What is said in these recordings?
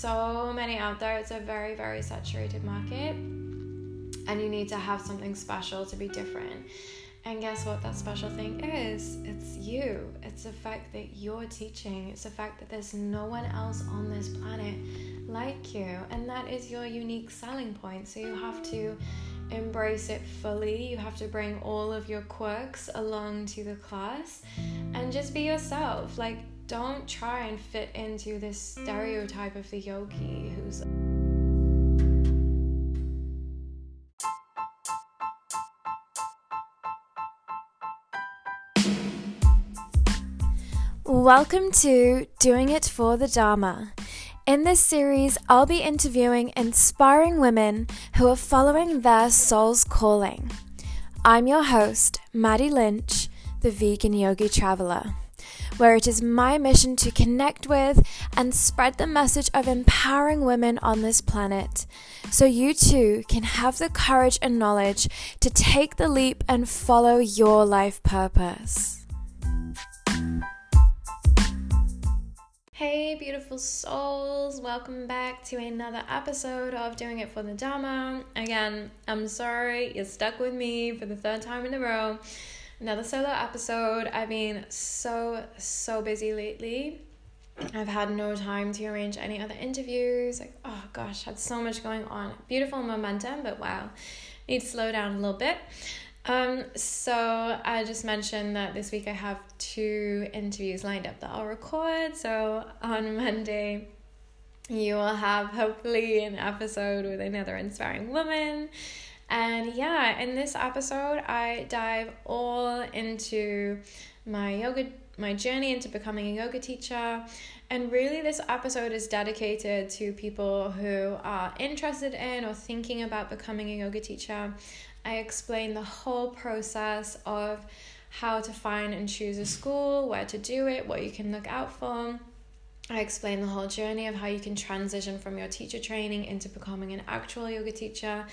so many out there. It's a very, very saturated market. And you need to have something special to be different. And guess what that special thing is? It's you. It's the fact that you're teaching. It's the fact that there's no one else on this planet like you. And that is your unique selling point. So you have to embrace it fully. You have to bring all of your quirks along to the class and just be yourself. Like, don't try and fit into this stereotype of the yogi who's. Welcome to Doing It for the Dharma. In this series, I'll be interviewing inspiring women who are following their soul's calling. I'm your host, Maddie Lynch, the vegan yogi traveler, where it is my mission to connect with and spread the message of empowering women on this planet so you too can have the courage and knowledge to take the leap and follow your life purpose. Hey, beautiful souls, welcome back to another episode of Doing It for the Dharma. Again, I'm sorry you're stuck with me for the third time in a row. Another solo episode. I've been so, so busy lately. I've had no time to arrange any other interviews. Like, oh gosh, had so much going on. Beautiful momentum, but wow, need to slow down a little bit. Um, so I just mentioned that this week I have two interviews lined up that I'll record. So on Monday, you will have hopefully an episode with another inspiring woman. And yeah, in this episode, I dive all into my yoga, my journey into becoming a yoga teacher. And really, this episode is dedicated to people who are interested in or thinking about becoming a yoga teacher. I explain the whole process of how to find and choose a school, where to do it, what you can look out for. I explain the whole journey of how you can transition from your teacher training into becoming an actual yoga teacher.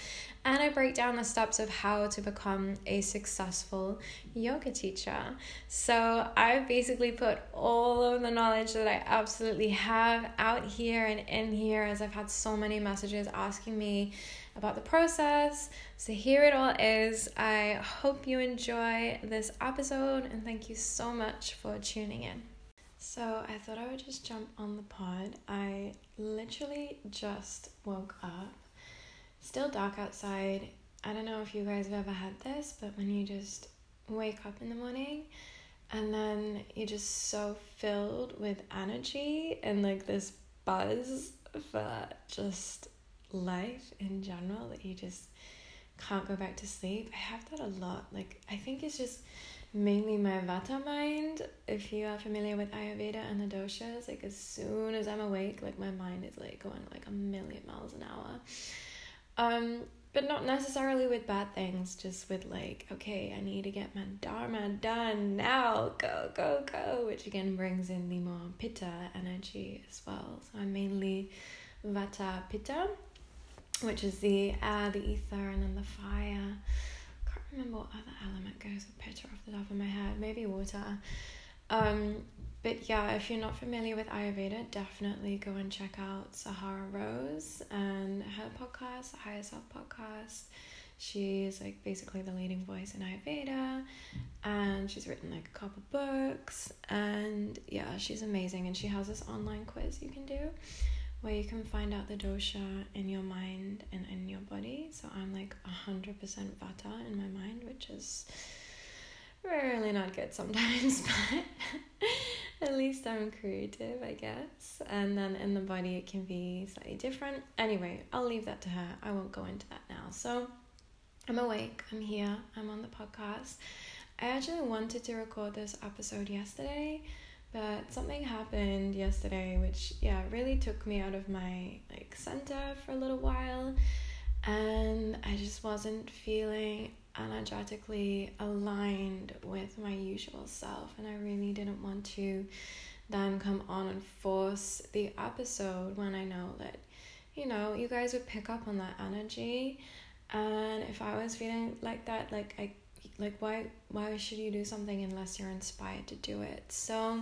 And I break down the steps of how to become a successful yoga teacher. So I've basically put all of the knowledge that I absolutely have out here and in here as I've had so many messages asking me about the process. So here it all is. I hope you enjoy this episode and thank you so much for tuning in. So I thought I would just jump on the pod. I literally just woke up. Still dark outside. I don't know if you guys have ever had this, but when you just wake up in the morning and then you're just so filled with energy and like this buzz for just life in general that you just can't go back to sleep. I have that a lot. Like I think it's just mainly my vata mind. If you are familiar with Ayurveda and the doshas, like as soon as I'm awake, like my mind is like going like a million miles an hour. Um, but not necessarily with bad things, just with like, okay, I need to get my dharma done now, go, go, go, which again brings in the more pitta energy as well. So I'm mainly vata pitta which is the air, the ether, and then the fire. I Can't remember what other element goes with Pitta off the top of my head. Maybe water. Um, but yeah, if you're not familiar with Ayurveda, definitely go and check out Sahara Rose and her podcast, the Higher Self podcast. She's like basically the leading voice in Ayurveda, and she's written like a couple books. And yeah, she's amazing. And she has this online quiz you can do where you can find out the dosha in your mind and in your body. So I'm like 100% vata in my mind, which is really not good sometimes, but at least I'm creative, I guess. And then in the body, it can be slightly different. Anyway, I'll leave that to her. I won't go into that now. So I'm awake, I'm here, I'm on the podcast. I actually wanted to record this episode yesterday but something happened yesterday which yeah really took me out of my like center for a little while and i just wasn't feeling energetically aligned with my usual self and i really didn't want to then come on and force the episode when i know that you know you guys would pick up on that energy. And if i was feeling like that like i like why why should you do something unless you're inspired to do it? So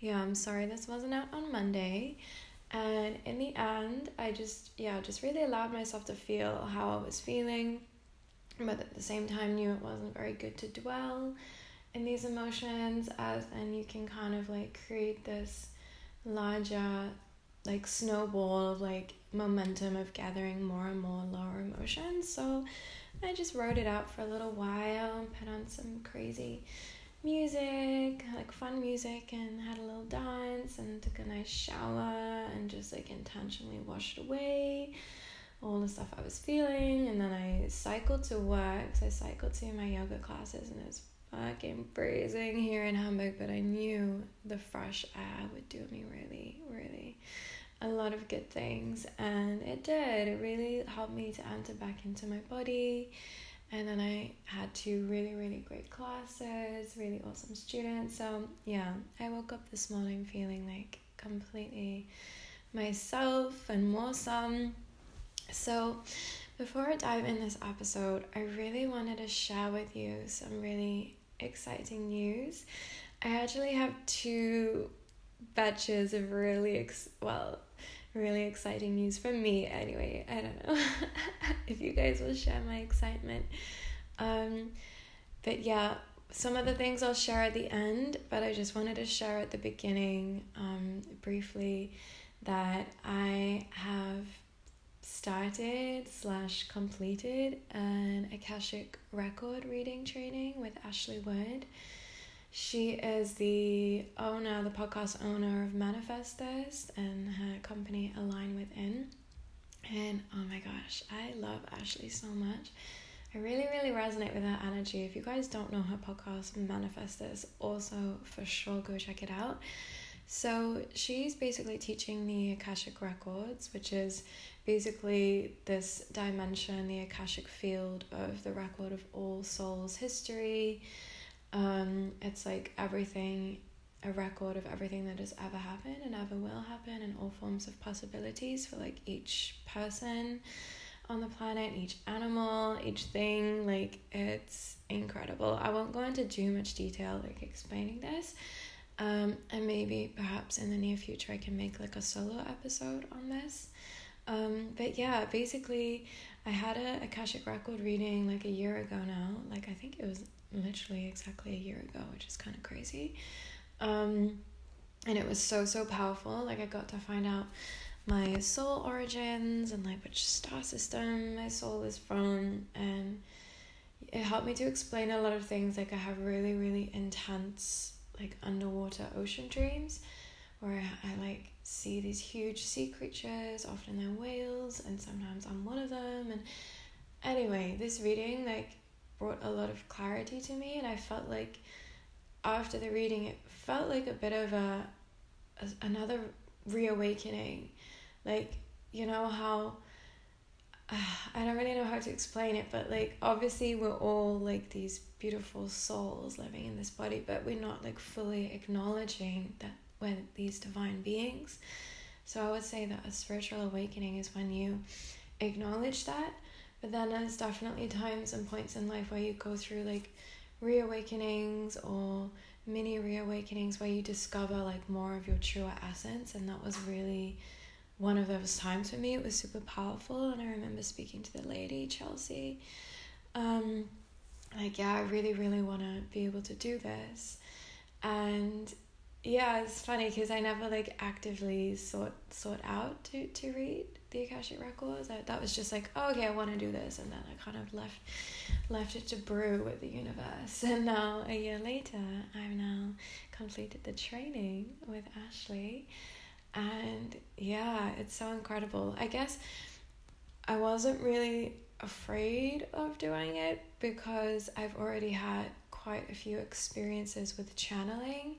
yeah i'm sorry this wasn't out on monday. And in the end, I just, yeah, just really allowed myself to feel how I was feeling, but at the same time knew it wasn't very good to dwell in these emotions as and you can kind of like create this larger like snowball of like momentum of gathering more and more lower emotions. So I just wrote it out for a little while and put on some crazy music, like fun music, and had a little dance and took a nice shower and just like intentionally washed away all the stuff I was feeling. And then I cycled to work. So I cycled to my yoga classes and it was fucking freezing here in Hamburg, but I knew the fresh air would do me really, really a lot of good things. And it did. It really helped me to enter back into my body and then I had two really, really great classes, really awesome students. So, yeah, I woke up this morning feeling like completely myself and more some. So, before I dive in this episode, I really wanted to share with you some really exciting news. I actually have two batches of really ex- well really exciting news for me anyway i don't know if you guys will share my excitement um but yeah some of the things i'll share at the end but i just wanted to share at the beginning um briefly that i have started slash completed an akashic record reading training with ashley wood she is the owner, the podcast owner of Manifest and her company Align Within. And oh my gosh, I love Ashley so much. I really, really resonate with her energy. If you guys don't know her podcast, Manifest also for sure go check it out. So she's basically teaching the Akashic Records, which is basically this dimension, the Akashic field of the record of all souls' history um, it's like everything, a record of everything that has ever happened and ever will happen, and all forms of possibilities for like each person on the planet, each animal, each thing. Like it's incredible. I won't go into too much detail, like explaining this. Um, and maybe perhaps in the near future I can make like a solo episode on this. Um, but yeah, basically, I had a Akashic record reading like a year ago now. Like I think it was literally exactly a year ago, which is kind of crazy. Um, and it was so, so powerful. Like, I got to find out my soul origins and like which star system my soul is from. And it helped me to explain a lot of things. Like, I have really, really intense, like, underwater ocean dreams where I, I like see these huge sea creatures, often they're whales, and sometimes I'm one of them. And anyway, this reading, like, brought a lot of clarity to me and I felt like after the reading it felt like a bit of a, a another reawakening like you know how uh, I don't really know how to explain it but like obviously we're all like these beautiful souls living in this body but we're not like fully acknowledging that we're these divine beings. So I would say that a spiritual awakening is when you acknowledge that but then there's definitely times and points in life where you go through like reawakenings or mini reawakenings where you discover like more of your truer essence and that was really one of those times for me. It was super powerful and i remember speaking to the lady chelsea. Um like yeah i really really want to be able to do this. And yeah it's funny because i never like actively sought sought out to to read the Akashic Records. I, that was just like, oh, okay, I want to do this, and then I kind of left left it to brew with the universe. And now a year later, I've now completed the training with Ashley, and yeah, it's so incredible. I guess I wasn't really afraid of doing it because I've already had quite a few experiences with channeling.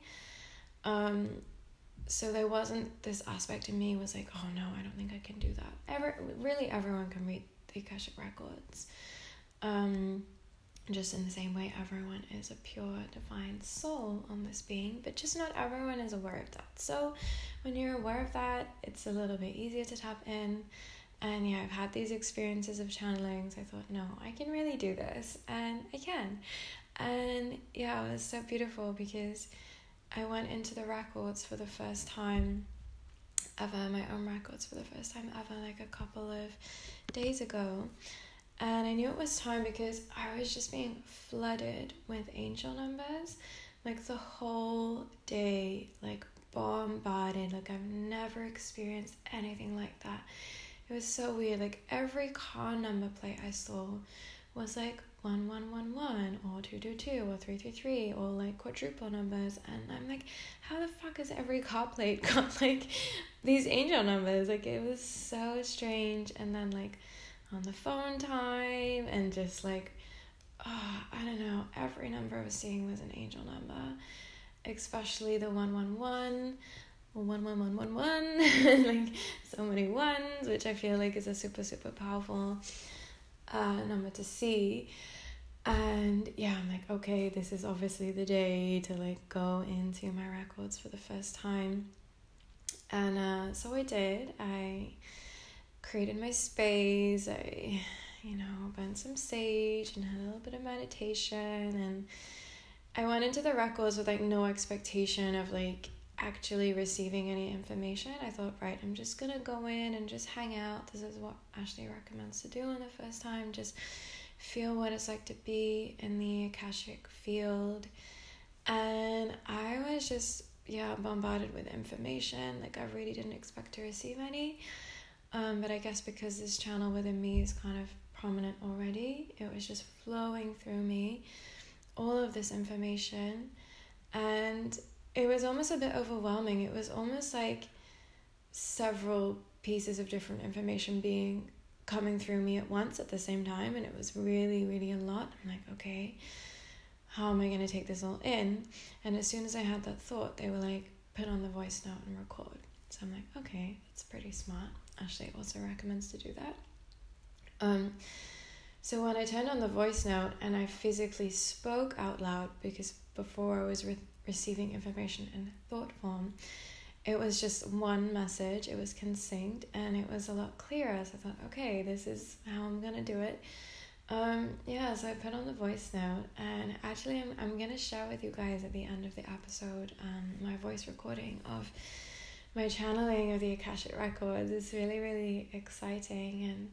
Um, so there wasn't this aspect in me was like oh no i don't think i can do that. Ever really everyone can read the akashic records. Um just in the same way everyone is a pure divine soul on this being but just not everyone is aware of that. So when you're aware of that it's a little bit easier to tap in. And yeah i've had these experiences of channeling so i thought no i can really do this. And i can. And yeah it was so beautiful because I went into the records for the first time ever my own records for the first time ever, like a couple of days ago. And I knew it was time because I was just being flooded with angel numbers, like the whole day, like bombarded. Like I've never experienced anything like that. It was so weird. Like every car number plate I saw was like 1111 or 222 or 333 or like quadruple numbers. And I'm like how the fuck is every car plate got like these angel numbers? Like it was so strange. And then like on the phone time and just like oh, I don't know. Every number I was seeing was an angel number especially the 111 one one one one one. Like so many ones which I feel like is a super super powerful uh, number to see and yeah i'm like okay this is obviously the day to like go into my records for the first time. And uh, so i did. I created my space. I you know burnt some sage and had a little bit of meditation. And i went into the records with like no expectation of like actually receiving any information i thought right i'm just gonna go in and just hang out this is what ashley recommends to do in the first time just feel what it's like to be in the Akashic field. And I was just, yeah, bombarded with information. Like, I really didn't expect to receive any. Um, but I guess because this channel within me is kind of prominent already, it was just flowing through me, all of this information. And it was almost a bit overwhelming. It was almost like several pieces of different information being coming through me at once at the same time and it was really really a lot. I'm like okay how am i going to take this all in? And as soon as i had that thought they were like put on the voice note and record. So i'm like okay that's pretty smart. Ashley also recommends to do that. Um so when i turned on the voice note and i physically spoke out loud because before i was re- receiving information in thought form it was just one message, it was concinct, and it was a lot clearer. So I thought, okay, this is how I'm gonna do it. Um, yeah, so I put on the voice note, and actually, I'm, I'm gonna share with you guys at the end of the episode um, my voice recording of my channeling of the Akashic Records. It's really, really exciting, and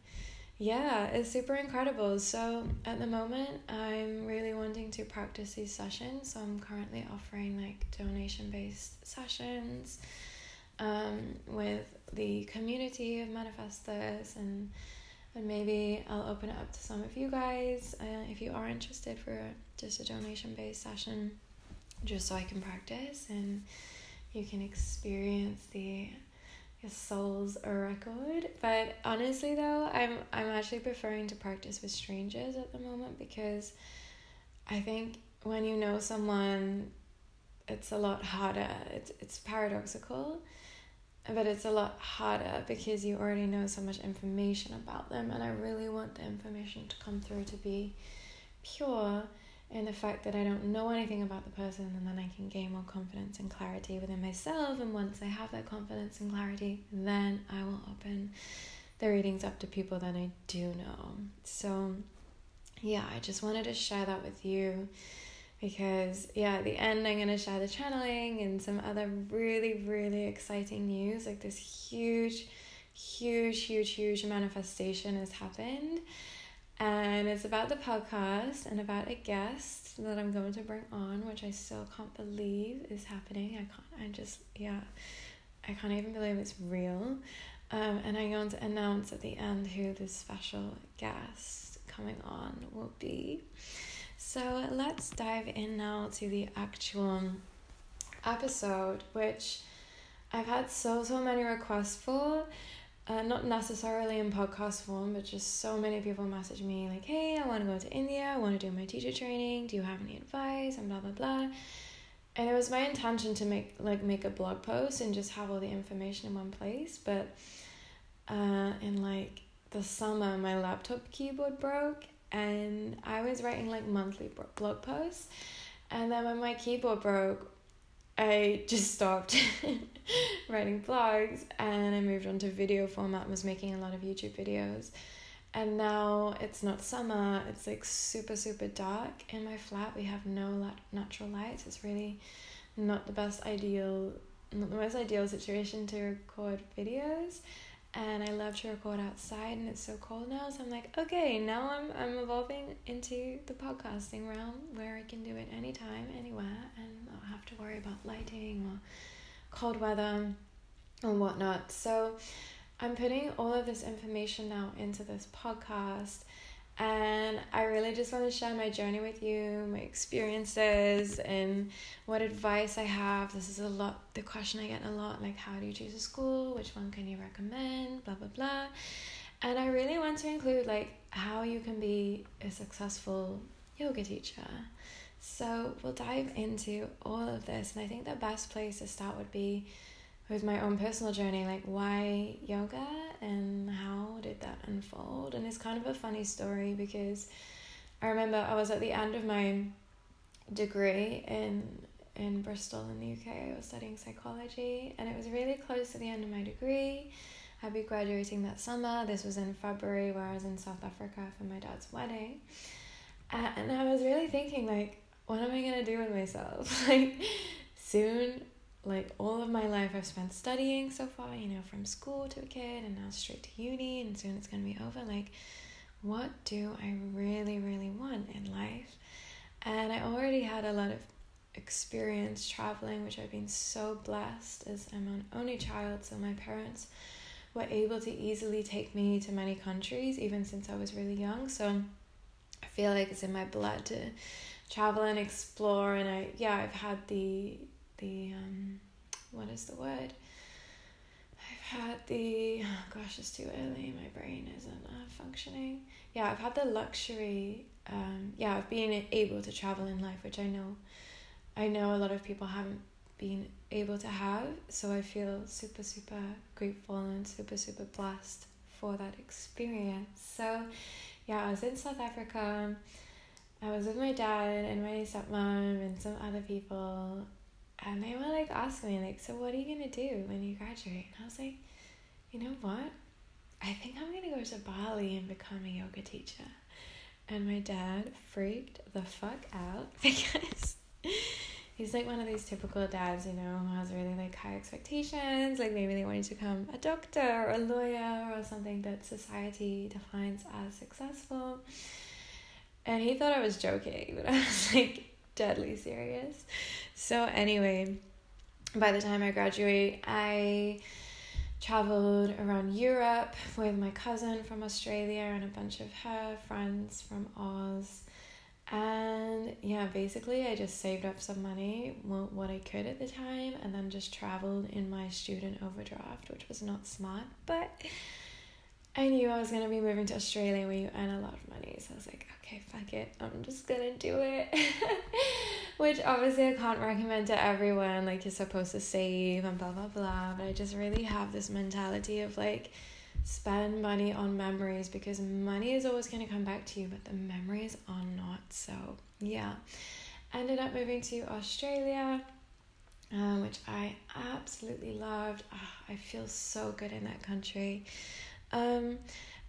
yeah, it's super incredible. So at the moment, I'm really wanting to practice these sessions. So I'm currently offering like donation based sessions um, with the community of manifestors and and maybe I'll open it up to some of you guys uh, if you are interested for just a donation based session, just so I can practice and you can experience the soul's a record. But honestly though, I'm I'm actually preferring to practice with strangers at the moment because I think when you know someone it's a lot harder. It's it's paradoxical, but it's a lot harder because you already know so much information about them and I really want the information to come through to be pure in the fact that I don't know anything about the person and then I can gain more confidence and clarity within myself. And once I have that confidence and clarity, then I will open the readings up to people that I do know. So, yeah, I just wanted to share that with you because, yeah, at the end, I'm going to share the channeling and some other really, really exciting news. Like, this huge, huge, huge, huge manifestation has happened and it's about the podcast and about a guest that I'm going to bring on, which I still can't believe is happening. I can't. I just yeah, I can't even believe it's real. Um, and I'm going to announce at the end who this special guest coming on will be. So let's dive in now to the actual episode, which I've had so so many requests for uh, not necessarily in podcast form, but just so many people message me like, "Hey, I want to go to India. I want to do my teacher training. Do you have any advice?" And blah blah blah. And it was my intention to make like make a blog post and just have all the information in one place, but uh, in like the summer, my laptop keyboard broke, and I was writing like monthly blog posts, and then when my keyboard broke, I just stopped writing blogs and I moved on to video format was making a lot of YouTube videos. And now it's not summer, it's like super, super dark in my flat. We have no natural lights. It's really not the best ideal not the most ideal situation to record videos and I love to record outside and it's so cold now so I'm like okay now I'm I'm evolving into the podcasting realm where I can do it anytime anywhere and not have to worry about lighting or cold weather or whatnot. So I'm putting all of this information now into this podcast and I really just want to share my journey with you, my experiences, and what advice I have. This is a lot, the question I get a lot like, how do you choose a school? Which one can you recommend? Blah, blah, blah. And I really want to include like how you can be a successful yoga teacher. So we'll dive into all of this. And I think the best place to start would be with my own personal journey like why yoga and how did that unfold? And it's kind of a funny story because i remember i was at the end of my degree in in bristol in the uk i was studying psychology and it was really close to the end of my degree. I'd be graduating that summer. This was in february where i was in south africa for my dad's wedding. And i was really thinking like what am i going to do with myself? Like soon like all of my life I've spent studying so far, you know, from school to a kid and now straight to uni and soon it's gonna be over. Like, what do I really, really want in life? And I already had a lot of experience traveling, which I've been so blessed as I'm an only child, so my parents were able to easily take me to many countries, even since I was really young. So I feel like it's in my blood to travel and explore and I yeah, I've had the the um, what is the word? I've had the oh gosh, it's too early. My brain isn't uh, functioning. Yeah, I've had the luxury. Um, yeah, of being able to travel in life, which I know, I know a lot of people haven't been able to have. So I feel super super grateful and super super blessed for that experience. So, yeah, I was in South Africa. I was with my dad and my stepmom and some other people and they were like asking me like so what are you gonna do when you graduate? And i was like you know what? I think i'm gonna go to bali and become a yoga teacher. And my dad freaked the fuck out because he's like one of these typical dads you know who has really like high expectations like maybe they want you to become a doctor or a lawyer or something that society defines as successful. And he thought i was joking but i was like deadly serious. So, anyway, by the time I graduate, I traveled around Europe with my cousin from Australia and a bunch of her friends from Oz. And yeah, basically, I just saved up some money, what I could at the time, and then just traveled in my student overdraft, which was not smart, but I knew I was to be moving to Australia where you earn a lot of money. So I was like, okay, fuck it. I'm just to do it. Which obviously I can't recommend to everyone. Like, you're supposed to save and blah, blah, blah. But I just really have this mentality of like, spend money on memories because money is always to come back to you, but the memories are not. So, yeah. Ended up moving to Australia. Um, which I absolutely loved. Oh, I feel so good in that country. Um,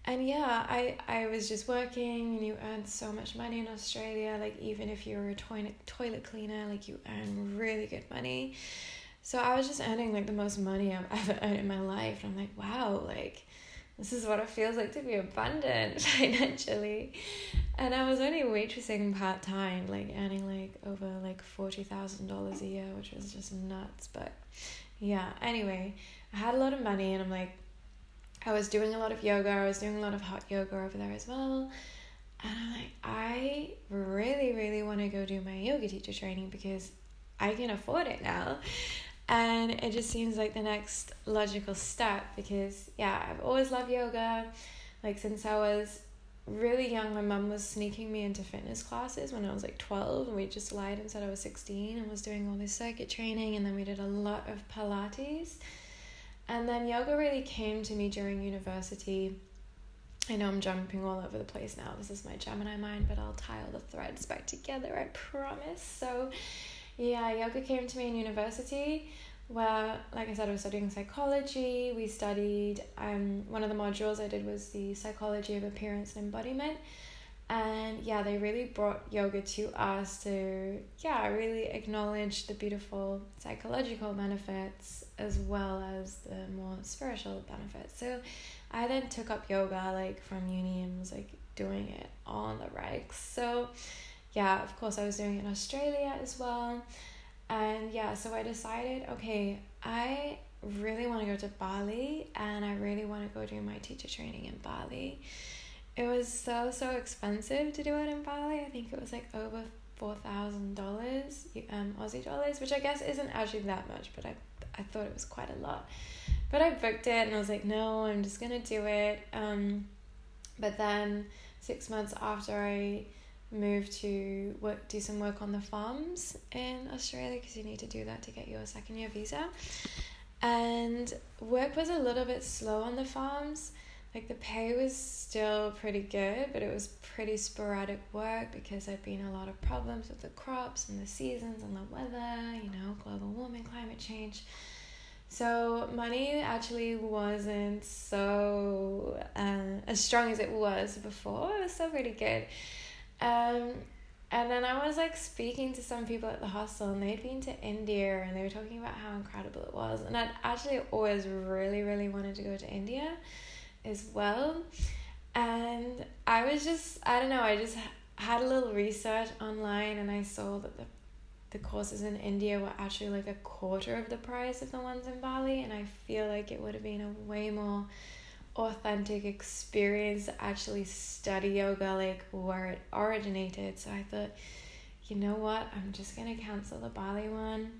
and yeah, I, I was just working and you earn so much money in Australia. Like, even if you're a toilet, toilet cleaner, like, you earn really good money. So I was just earning like the most money I've ever earned in my life. And I'm like, wow, like, this is what it feels like to be abundant financially. And I was only waitressing part time, like earning like over like forty thousand dollars a year, which was just nuts. But yeah, anyway, I had a lot of money and I'm like, I was doing a lot of yoga, I was doing a lot of hot yoga over there as well. And I'm like, I really, really want to go do my yoga teacher training because I can afford it now. And it just seems like the next logical step because, yeah, I've always loved yoga. Like, since I was really young, my mum was sneaking me into fitness classes when I was like 12, and we just lied and said I was 16 and was doing all this circuit training. And then we did a lot of Pilates and then yoga really came to me during university. I know I'm jumping all over the place now. This is my Gemini mind, but I'll tie all the threads back together, I promise. So, yeah, yoga came to me in university where, like I said, I was studying psychology. We studied, um, one of the modules I did was the psychology of appearance and embodiment. And yeah, they really brought yoga to us to, yeah, really acknowledge the beautiful psychological benefits as well as the more spiritual benefits. So I then took up yoga like from uni and was like doing it on the regs. So yeah, of course, I was doing it in Australia as well. And yeah, so I decided, okay, I really want to go to Bali and I really want to go do my teacher training in Bali. It was so so expensive to do it in Bali. I think it was like over four thousand dollars, um, Aussie dollars, which I guess isn't actually that much, but I I thought it was quite a lot. But I booked it and I was like, no, I'm just gonna do it. Um, but then six months after I moved to work, do some work on the farms in Australia because you need to do that to get your second year visa. And work was a little bit slow on the farms like the pay was still pretty good, but it was pretty sporadic work because there'd been a lot of problems with the crops and the seasons and the weather, you know, global warming, climate change. So money actually wasn't so uh, as strong as it was before. It was still pretty good. Um, and then I was like speaking to some people at the hostel, and they'd been to India, and they were talking about how incredible it was. And I'd actually always really, really wanted to go to India as well. And I was just, I don't know, I just had a little research online and I saw that the the courses in India were actually like a quarter of the price of the ones in Bali, and I feel like it would have been a way more authentic experience to actually study yoga like where it originated. So I thought, you know what, I'm just gonna cancel the Bali one.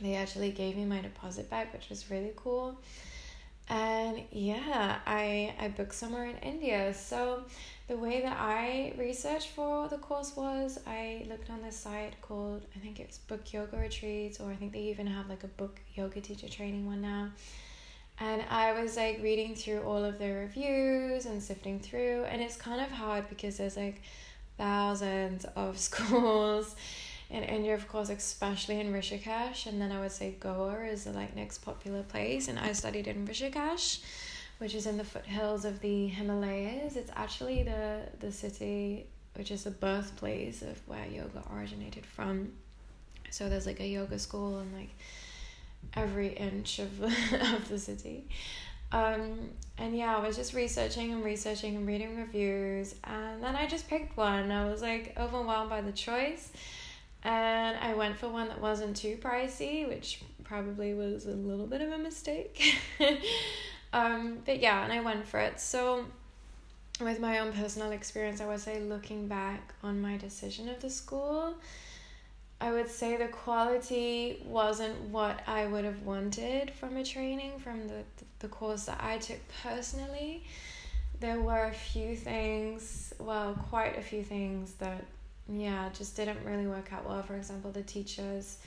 They actually gave me my deposit back, which was really cool and yeah i i booked somewhere in india. So the way that i researched for the course was i looked on this site called i think it's book yoga retreats or i think they even have like a book yoga teacher training one now. And i was like reading through all of the reviews and sifting through and it's kind of hard because there's like thousands of schools in India, of course, especially in Rishikesh, and then I would say Goa is the like next popular place. And I studied in Rishikesh, which is in the foothills of the Himalayas. It's actually the the city which is the birthplace of where yoga originated from. So there's like a yoga school in like every inch of of the city. Um, and yeah, I was just researching and researching and reading reviews, and then I just picked one. I was like overwhelmed by the choice and I went for one that wasn't too pricey, which probably was a little bit of a mistake. um, but yeah, and I went for it. So, with my own personal experience, I would say looking back on my decision of the school, I would say the quality wasn't what I would have wanted from a training from the, the course that I took personally. There were a few things, well, quite a few things that yeah, just didn't really work out well. For example, the teachers,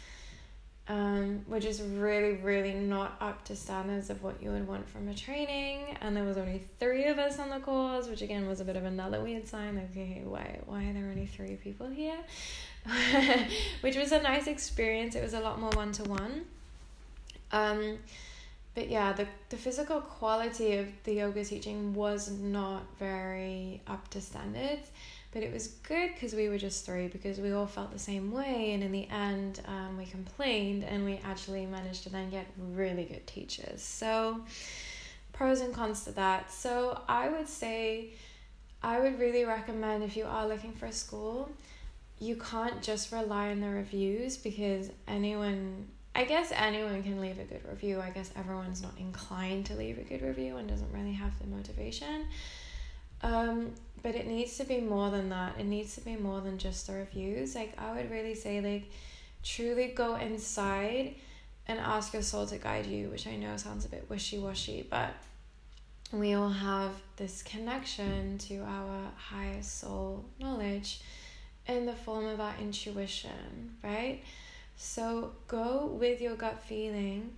um, were just really, really not up to standards of what you would want from a training. And there was only three of us on the course, which again was a bit of another weird sign. Like, okay, why, why are there only three people here? which was a nice experience. It was a lot more one to one. Um, but yeah, the, the physical quality of the yoga teaching was not very up to standards but it was good because we were just three because we all felt the same way and in the end um, we complained and we actually managed to then get really good teachers so pros and cons to that so i would say i would really recommend if you are looking for a school you can't just rely on the reviews because anyone I guess anyone can leave a good review. I guess everyone's not inclined to leave a good review and doesn't really have the motivation. Um, but it needs to be more than that. It needs to be more than just the reviews. Like I would really say like truly go inside and ask your soul to guide you, which I know sounds a bit wishy-washy, but we all have this connection to our higher soul knowledge in the form of our intuition, right? So go with your gut feeling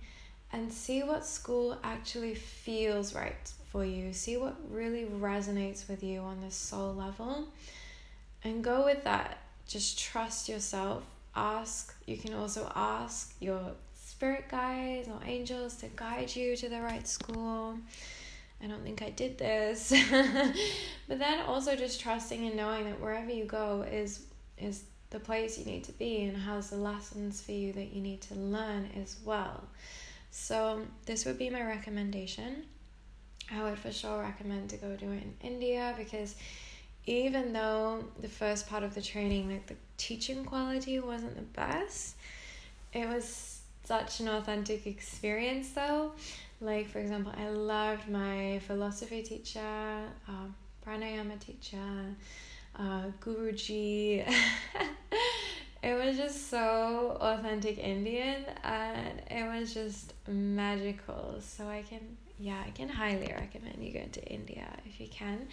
and see what school actually feels right for you. See what really resonates with you on this soul level and go with that. Just trust yourself. Ask, you can also ask your spirit guides or angels to guide you to the right school. I don't think I did this. but then also just trusting and knowing that wherever you go is is the place you need to be and has the lessons for you that you need to learn as well. So this would be my recommendation. I would for sure recommend to go do it in India because even though the first part of the training, like the teaching quality wasn't the best, it was such an authentic experience though. Like, for example, I loved my philosophy teacher, uh, pranayama teacher, uh, Guruji. it was just so authentic Indian and it was just magical. So I can, yeah, I can highly recommend you go to India if you can.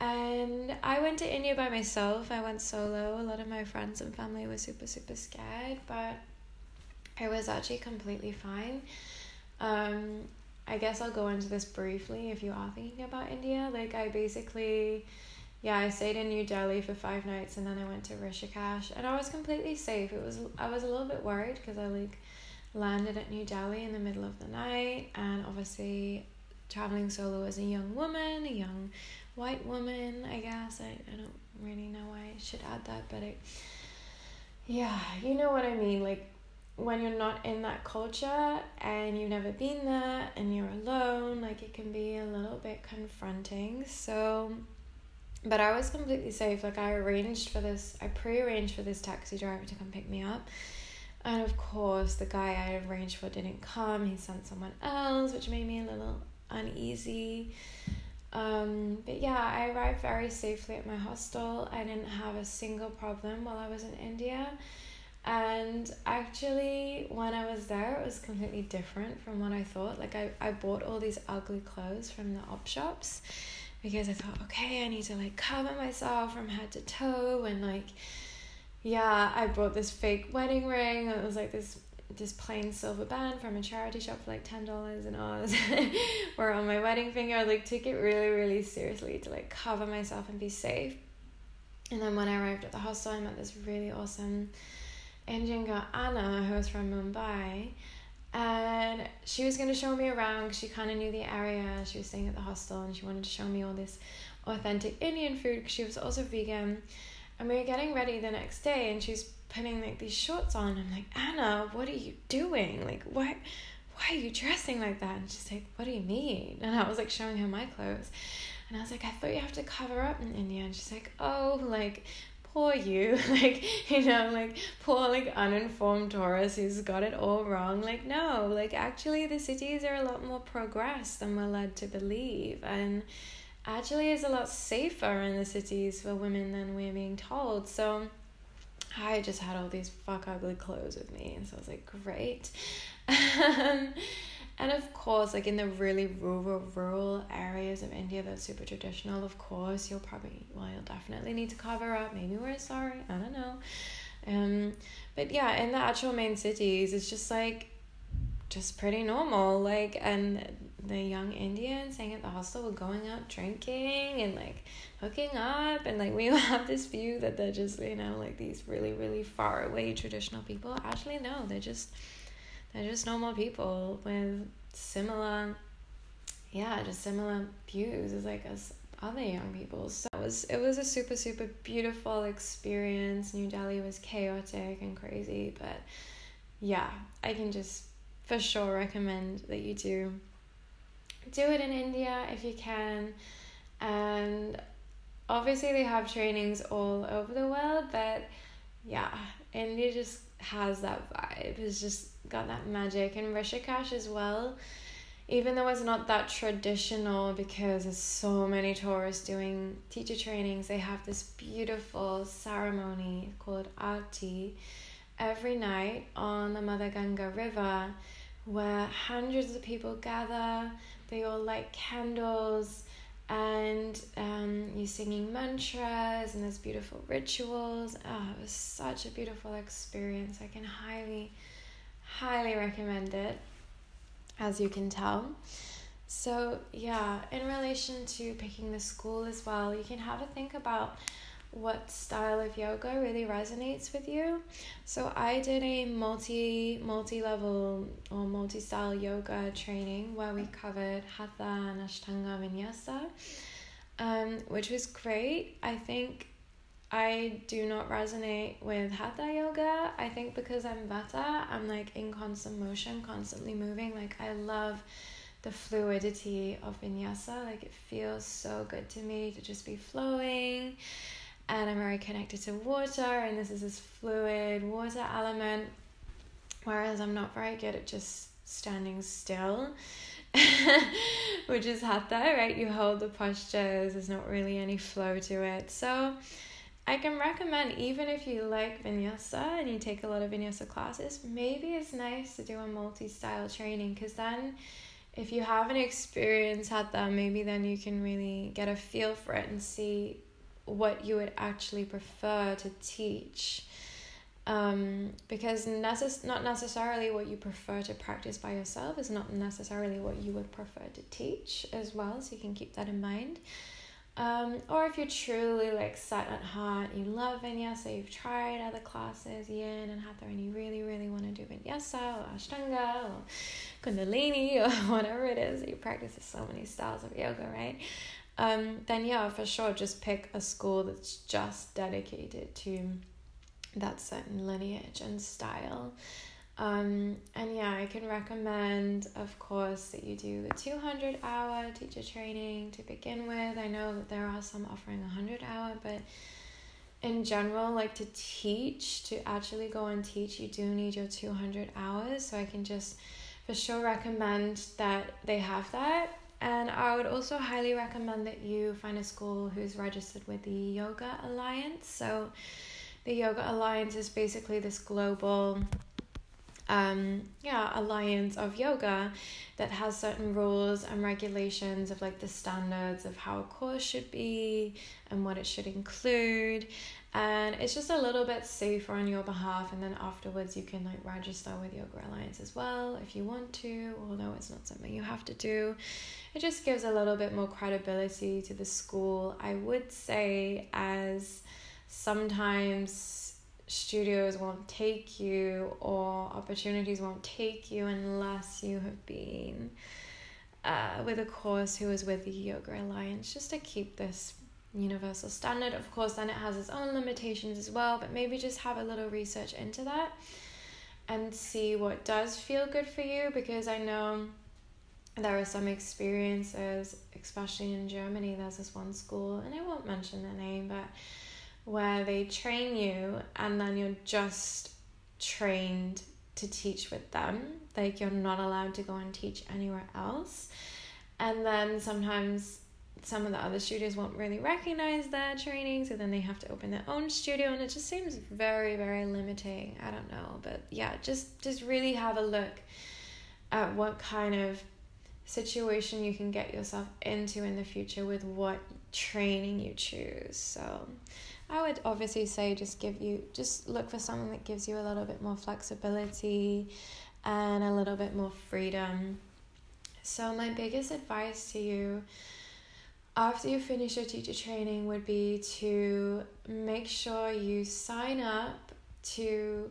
And I went to India by myself. I went solo. A lot of my friends and family were super, super scared, but it was actually completely fine. Um, I guess I'll go into this briefly if you are thinking about India. Like, I basically, yeah, I stayed in New Delhi for five nights and then I went to Rishikesh and I was completely safe. It was, I was a little bit worried because I like landed at New Delhi in the middle of the night and obviously traveling solo as a young woman, a young white woman, I guess. I, I don't really know why I should add that, but it, yeah, you know what I mean. Like when you're not in that culture and you've never been there and you're alone, like it can be a little bit confronting. So, but I was completely safe. Like I arranged for this, I pre-arranged for this taxi driver to come pick me up. And of course, the guy I arranged for didn't come. He sent someone else, which made me a little uneasy. Um, but yeah, I arrived very safely at my hostel. I didn't have a single problem while I was in India. And actually, when I was there, it was completely different from what I thought. Like, I, I bought all these ugly clothes from the op shops because I thought, okay, I need to like cover myself from head to toe. And like, yeah, I bought this fake wedding ring. It was like this this plain silver band from a charity shop for like ten dollars and Oz or on my wedding finger. I like took it really, really seriously to like cover myself and be safe. And then when I arrived at the hostel I met this really awesome Indian girl Anna who was from Mumbai and she was going to show me around she kind of knew the area she was staying at the hostel and she wanted to show me all this authentic indian food because she was also vegan and we were getting ready the next day and she's putting like these shorts on. I'm like, Anna, what are you doing? Like, why, why are you dressing like that? And she's like, what do you mean? And I was like showing her my clothes. And I was like, I thought you have to cover up in India. And she's like, oh, like, poor you. like, you know, like, poor, like, uninformed tourist who's got it all wrong. Like, no, like, actually, the cities are a lot more progressed than we're led to believe. And actually, is a lot safer in the cities for women than we're being told. So, I just had all these fuck ugly clothes with me, and so I was like, great. Um, and of course, like in the really rural, rural areas of India that's super traditional, of course, you'll probably, well, you'll definitely need to cover up. Maybe wear sari, I don't know. Um, but yeah, in the actual main cities, it's just like, just pretty normal. Like, and the young Indians staying at the hostel were going out drinking and like hooking up and like we have this view that they're just you know like these really really far away traditional people actually no they're just they're just normal people with similar yeah just similar views as like us other young people so it was it was a super super beautiful experience new delhi was chaotic and crazy but yeah i can just for sure recommend that you do do it in india if you can and obviously they have trainings all over the world, but yeah, India just has that vibe. It's just got that magic. And Rishikesh as well, even though it's not that traditional because there's so many tourists doing teacher trainings, they have this beautiful ceremony called Aarti every night on the Mother Ganga River where hundreds of people gather, they all light candles and um, you're singing mantras and there's beautiful rituals. Oh, it was such a beautiful experience. I can highly, highly recommend it, as you can tell. So, yeah, in relation to picking the school as well, you can have a think about what style of yoga really resonates with you. So I did a multi multi level or multi style yoga training where we covered hatha and ashtanga vinyasa, um, which was great. I think I do not resonate with hatha yoga. I think because I'm vata, I'm like in constant motion, constantly moving. Like I love the fluidity of vinyasa. Like it feels so good to me to just be flowing and I'm very connected to water, and this is this fluid water element. Whereas I'm not very good at just standing still, which is hatha, right? You hold the postures, there's not really any flow to it. So I can recommend, even if you like vinyasa and you take a lot of vinyasa classes, maybe it's nice to do a multi style training because then if you haven't experienced hatha, maybe then you can really get a feel for it and see what you would actually prefer to teach. Um, because necess- not necessarily what you prefer to practice by yourself is not necessarily what you would prefer to teach as well, so you can keep that in mind. Um, or if you're truly like set at heart, you love vinyasa, you've tried other classes, yin and hatha, and you really, really want to do vinyasa or ashtanga or kundalini or whatever it is you practice. So many styles of yoga, right? Um, then yeah, for sure, just pick a school that's just dedicated to that certain lineage and style. Um, and yeah, I can recommend, of course, that you do the 200 hour teacher training to begin with. I know that there are some offering 100 hour, but in general, like to teach, to actually go and teach, you do need your 200 hours. So I can just for sure recommend that they have that. And I would also highly recommend that you find a school who's registered with the Yoga Alliance. So, the Yoga Alliance is basically this global um yeah alliance of yoga that has certain rules and regulations of like the standards of how a course should be and what it should include and it's just a little bit safer on your behalf and then afterwards you can like register with your yoga alliance as well if you want to although it's not something you have to do. It just gives a little bit more credibility to the school. I would say as sometimes studios won't take you or opportunities won't take you unless you have been uh, with a course who is with the yoga alliance just to keep this universal standard. Of course, then it has its own limitations as well, but maybe just have a little research into that and see what does feel good for you because I know there are some experiences, especially in Germany, there's this one school, and I won't mention the name, but where they train you and then you're just trained to teach with them. Like you're not allowed to go and teach anywhere else. And then sometimes some of the other studios won't really recognize that training, so then they have to open their own studio, and it just seems very, very limiting. I don't know, but yeah, just just really have a look at what kind of situation you can get yourself into in the future with what training you choose. So I would obviously say just give you just look for something that gives you a little bit more flexibility and a little bit more freedom. So my biggest advice to you after you finish your teacher training would be to make sure you sign up to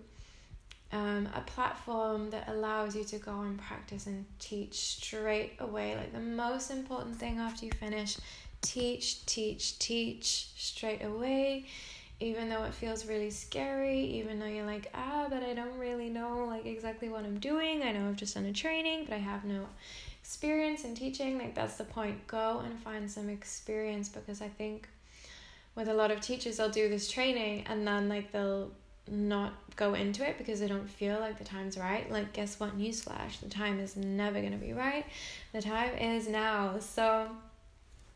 um, a platform that allows you to go and practice and teach straight away. Like the most important thing after you finish, teach, teach, teach straight away. Even though it feels really scary, even though you're like, ah, but I don't really know like exactly what I'm doing. I know I've just done a training, but I have no experience in teaching, like that's the point. Go and find some experience because I think with a lot of teachers they'll do this training and then like they'll not go into it because they don't feel like the time's right. Like guess what newsflash, the time is never gonna be right. The time is now. So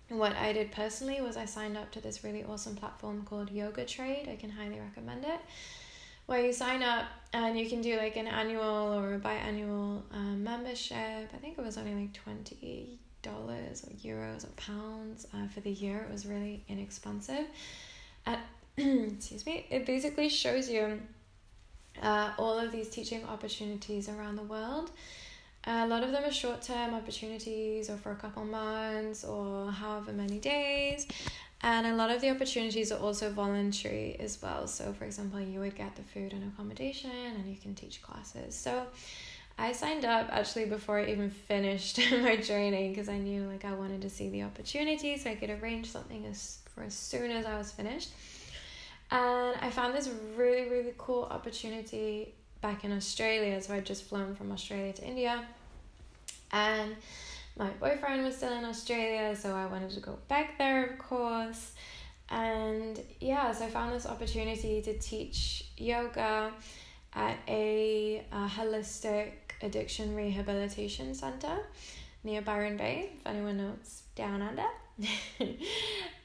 what I did personally was I signed up to this really awesome platform called Yoga Trade. I can highly recommend it where you sign up and you can do like an annual or biannual um, membership. I think it was only like twenty dollars or euros or pounds uh, for the year. It was really inexpensive. And excuse me, it basically shows you uh, all of these teaching opportunities around the world. a lot of them are short term opportunities or for a couple months or however many days And a lot of the opportunities are also voluntary as well. So, for example, you would get the food and accommodation, and you can teach classes. So, I signed up actually before I even finished my training because I knew like I wanted to see the opportunity so I could arrange something as for as soon as I was finished. And I found this really, really cool opportunity back in Australia. So I'd just flown from Australia to India. And my boyfriend was still in Australia, so I wanted to go back there, of course. And yeah, so I found this opportunity to teach yoga at a, a holistic addiction rehabilitation center near Byron Bay, if anyone knows down under.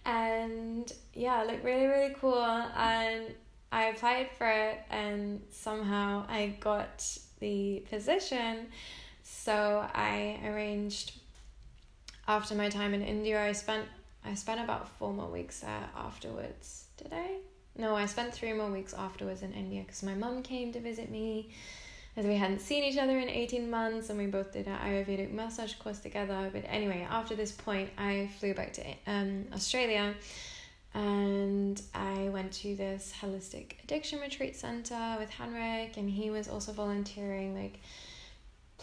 and yeah, like really, really cool. And I applied for it, and somehow I got the position. So I arranged after my time in India. I spent I spent about four more weeks there afterwards. Did I? No, I spent three more weeks afterwards in India because my mum came to visit me as we hadn't seen each other in 18 months and we both did an Ayurvedic massage course together. But anyway, after this point, I flew back to um, Australia and I went to this holistic addiction retreat center with Henrik, and he was also volunteering, like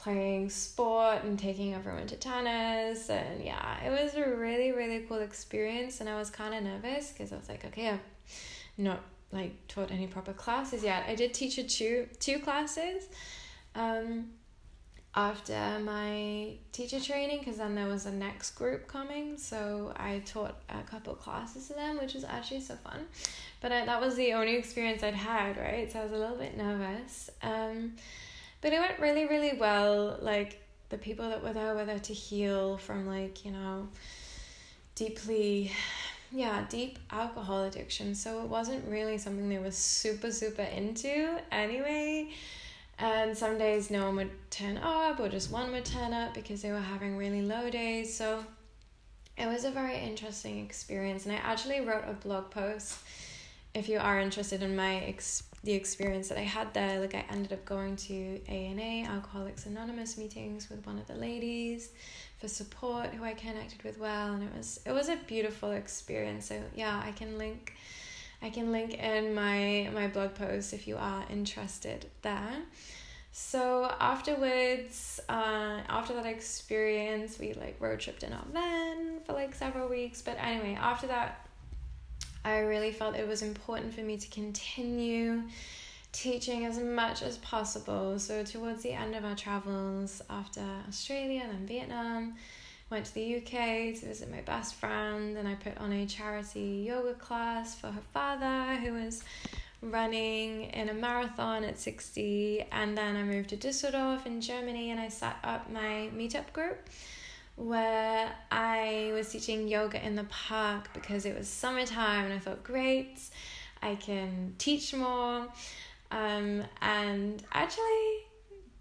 playing sport and taking everyone to tennis. And yeah, it was a really, really cool experience. And I was kind of nervous because I was like, okay, I've not like taught any proper classes yet. I did teach a two two classes um, after my teacher training because then there was a next group coming. So I taught a couple classes to them, which was actually so fun. But I, that was the only experience I'd had, right? So I was a little bit nervous. Um, but it went really, really well. Like the people that were there were there to heal from like you know deeply yeah, deep alcohol addiction. So it wasn't really something they were super, super into anyway. And some days no one would turn up, or just one would turn up because they were having really low days. So it was a very interesting experience. And I actually wrote a blog post if you are interested in my ex- the experience that I had there. Like I ended up going to ANA, Alcoholics Anonymous meetings with one of the ladies for support who I connected with well and it was it was a beautiful experience. So yeah I can link I can link in my my blog post if you are interested there. So afterwards uh, after that experience we like road tripped in our van for like several weeks. But anyway after that I really felt it was important for me to continue teaching as much as possible. So, towards the end of our travels after Australia and Vietnam, went to the UK to visit my best friend, and I put on a charity yoga class for her father who was running in a marathon at 60. And then I moved to Düsseldorf in Germany and I set up my meetup group where I was teaching yoga in the park because it was summertime and I thought, great, I can teach more. Um, and actually,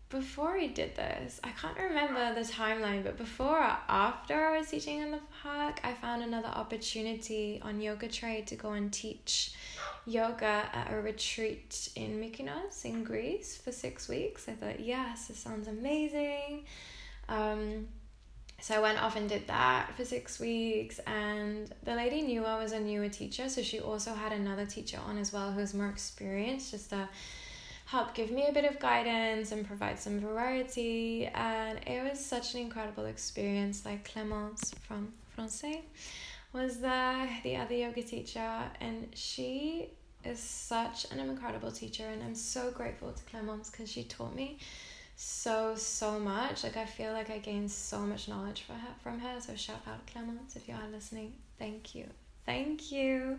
before I did this, I can't remember the timeline, but before or after I was teaching in the park, I found another opportunity on Yoga Trade to go and teach yoga at a retreat in Mykonos in Greece for six weeks. I thought, yes, this sounds amazing. Um, so I went off and did that for six weeks, and the lady knew I was a newer teacher, so she also had another teacher on as well who's more experienced, just to help give me a bit of guidance and provide some variety. And it was such an incredible experience. Like Clémence from Francais was the the other yoga teacher, and she is such an incredible teacher, and I'm so grateful to Clémence because she taught me so so much. Like i feel like i gained so much knowledge from her from her. So shout out clemence if you are listening. Thank you. Thank you.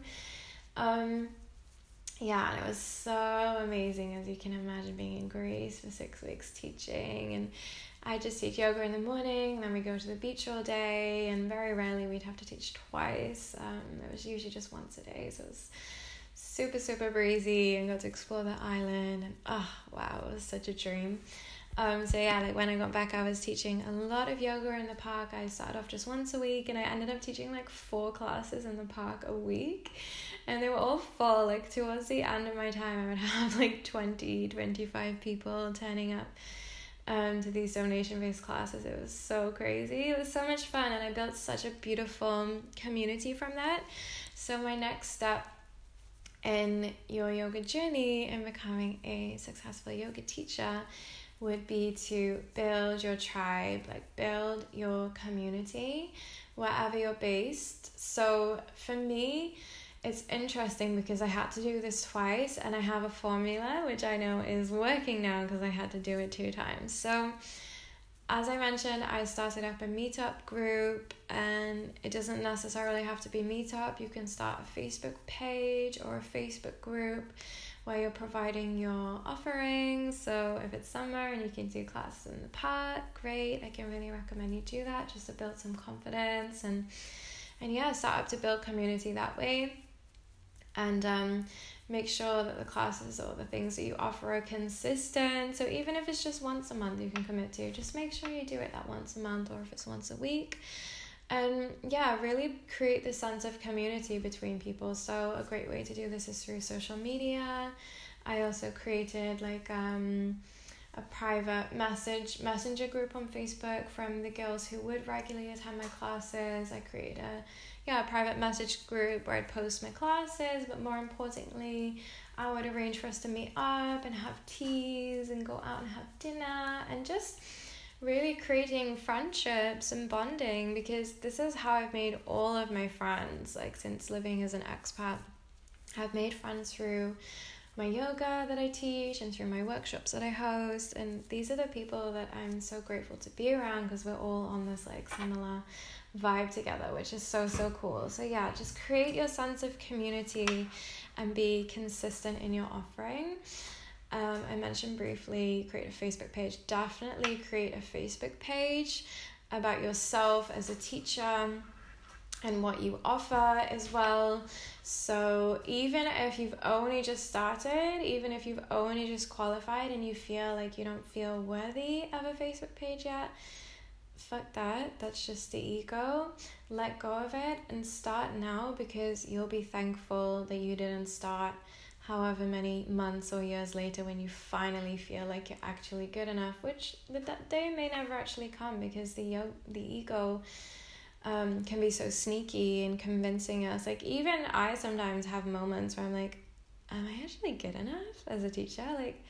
Um yeah and it was so amazing as you can imagine being in greece for six weeks teaching. And i just teach yoga in the morning then we go to the beach all day and very rarely we'd have to teach twice. Um it was usually just once a day. So it was super super breezy and got to explore the island. And oh wow it was such a dream um, so yeah, like when I got back, I was teaching a lot of yoga in the park. I started off just once a week, and I ended up teaching like four classes in the park a week, and they were all full. Like towards the end of my time, I would have like 20, 25 people turning up um, to these donation based classes. It was so crazy. It was so much fun, and I built such a beautiful community from that. So, my next step in your yoga journey and becoming a successful yoga teacher would be to build your tribe, like build your community wherever you're based. So for me, it's interesting because I had to do this twice and I have a formula which I know is working now because I had to do it two times. So as I mentioned, I started up a meetup group, and it doesn't necessarily have to be meetup. You can start a Facebook page or a Facebook group where you're providing your offerings. So if it's summer and you can do classes in the park, great. I can really recommend you do that just to build some confidence and and yeah, start up to build community that way. And um, make sure that the classes or the things that you offer are consistent. So even if it's just once a month you can commit to, just make sure you do it that once a month or if it's once a week and yeah really create the sense of community between people. So a great way to do this is through social media. I also created like um a private message messenger group on facebook from the girls who would regularly attend my classes. I created a yeah a private message group where i'd post my classes but more importantly i would arrange for us to meet up and have teas and go out and have dinner and just really creating friendships and bonding because this is how I've made all of my friends like since living as an expat. I've made friends through my yoga that I teach and through my workshops that I host and these are the people that I'm so grateful to be around because we're all on this like similar vibe together which is so so cool. So yeah, just create your sense of community and be consistent in your offering. Um, I mentioned briefly create a Facebook page. Definitely create a Facebook page about yourself as a teacher and what you offer as well. So, even if you've only just started, even if you've only just qualified and you feel like you don't feel worthy of a Facebook page yet, fuck that. That's just the ego. Let go of it and start now because you'll be thankful that you didn't start however many months or years later when you finally feel like you're actually good enough which that day may never actually come because the the ego um, can be so sneaky and convincing us. Like even i sometimes have moments where i'm like am i actually good enough as a teacher? Like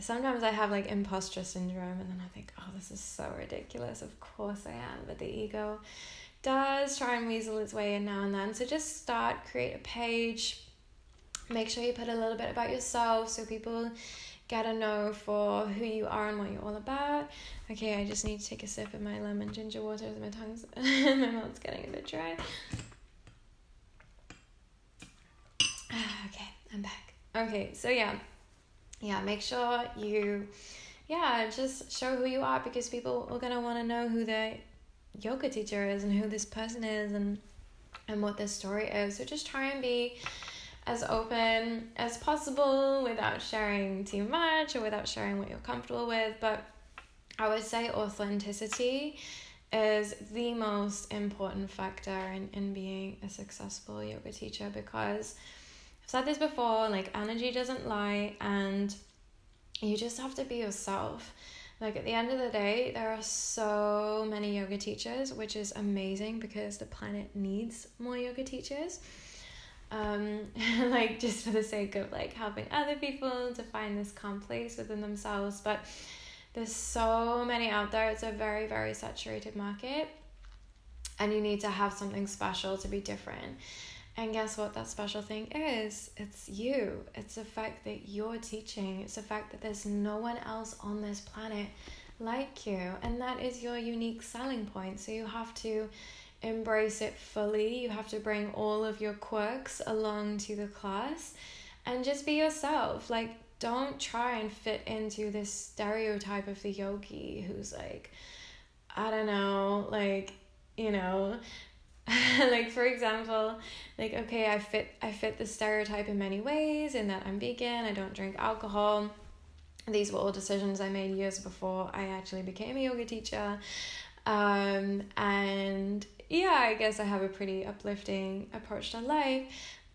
sometimes i have like imposter syndrome and then i think oh this is so ridiculous. Of course i am but the ego does try and weasel its way in now and then. So just start create a page Make sure you put a little bit about yourself so people get a know for who you are and what you're all about. Okay, I just need to take a sip of my lemon ginger water as my tongue's my mouth's getting a bit dry. okay, I'm back. Okay, so yeah. Yeah, make sure you yeah, just show who you are because people are gonna wanna know who their yoga teacher is and who this person is and and what their story is. So just try and be as open as possible without sharing too much or without sharing what you're comfortable with. But I would say authenticity is the most important factor in, in being a successful yoga teacher because I've said this before like energy doesn't lie and you just have to be yourself. Like at the end of the day, there are so many yoga teachers, which is amazing because the planet needs more yoga teachers um, like just for the sake of like helping other people to find this calm place within themselves. But there's so many out there. It's a very, very saturated market. And you need to have something special to be different. And guess what that special thing is? It's you. It's the fact that you're teaching. It's the fact that there's no one else on this planet like you. And that is your unique selling point. So you have to embrace it fully. You have to bring all of your quirks along to the class and just be yourself. Like, don't try and fit into this stereotype of the yogi who's like, I don't know, like, you know, like for example, like okay, I fit I fit the stereotype in many ways in that I'm vegan, I don't drink alcohol. These were all decisions I made years before I actually became a yoga teacher. Um, and yeah, I guess I have a pretty uplifting approach to life,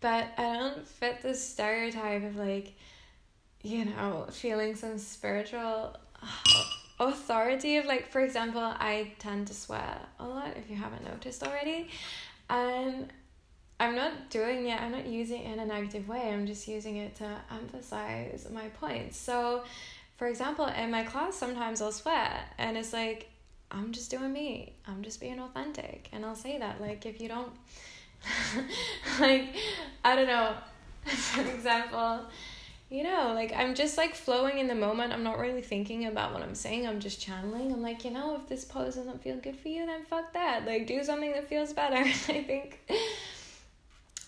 but I don't fit the stereotype of like, you know, feeling some spiritual authority of like, for example, I tend to swear a lot if you haven't noticed already. And I'm not doing it, I'm not using it in a negative way. I'm just using it to emphasize my points. So, for example, in my class, sometimes I'll swear, and it's like, I'm just doing me. I'm just being authentic. And I'll say that. Like, if you don't, like, I don't know, for example, you know, like I'm just like flowing in the moment. I'm not really thinking about what I'm saying. I'm just channeling. I'm like, you know, if this pose doesn't feel good for you, then fuck that. Like, do something that feels better. I think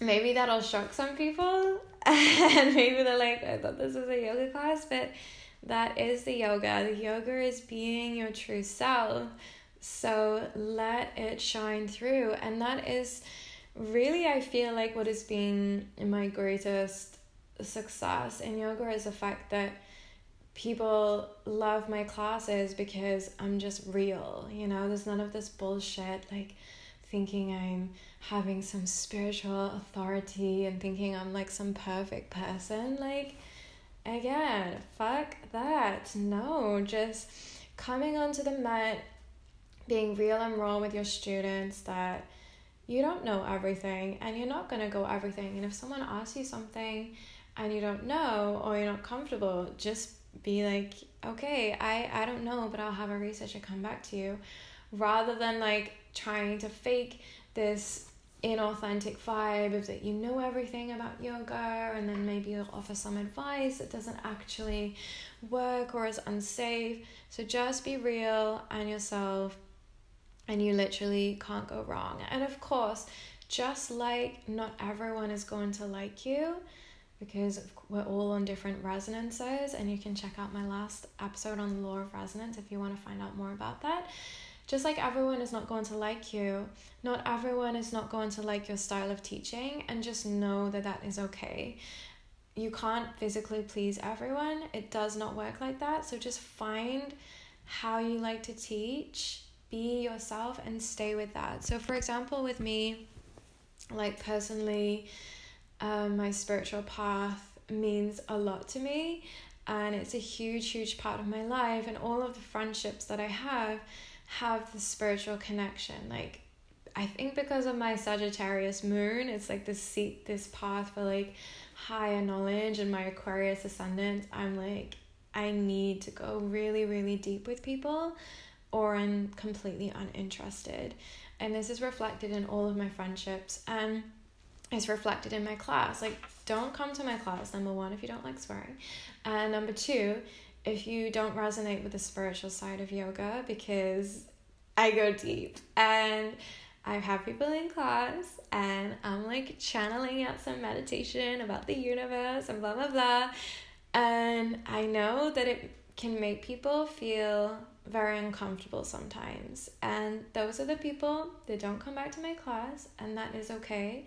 maybe that'll shock some people. and maybe they're like, I thought this was a yoga class, but that is the yoga. The yoga is being your true self. So let it shine through. And that is really, I feel like, what has been my greatest success in yoga is the fact that people love my classes because I'm just real. You know, there's none of this bullshit like thinking I'm having some spiritual authority and thinking I'm like some perfect person. Like, again, fuck that. No, just coming onto the mat, being real and raw with your students that you don't know everything and you're not going to go everything. And if someone asks you something and you don't know or you're not comfortable, just be like, okay, I, I don't know, but I'll have a researcher come back to you rather than like trying to fake this inauthentic vibe of that you know everything about yoga and then maybe you'll offer some advice that doesn't actually work or is unsafe. So just be real and yourself and you literally can't go wrong. And of course, just like not everyone is going to like you because we're all on different resonances and you can check out my last episode on the law of resonance if you want to find out more about that just like everyone is not going to like you, not everyone is not going to like your style of teaching, and just know that that is okay. You can't physically please everyone, it does not work like that. So just find how you like to teach, be yourself, and stay with that. So, for example, with me, like personally, um, my spiritual path means a lot to me and it's a huge huge part of my life and all of the friendships that i have have the spiritual connection. Like I think because of my Sagittarius moon, it's like this seat, this path for like higher knowledge and my Aquarius ascendant, I'm like, I need to go really, really deep with people or I'm completely uninterested. And this is reflected in all of my friendships and it's reflected in my class. Like, don't come to my class, number one, if you don't like swearing. And number two, if you don't resonate with the spiritual side of yoga because I go deep and I have people in class and I'm like channeling out some meditation about the universe and blah blah blah. And I know that it can make people feel very uncomfortable sometimes. And those are the people that don't come back to my class, and that is okay.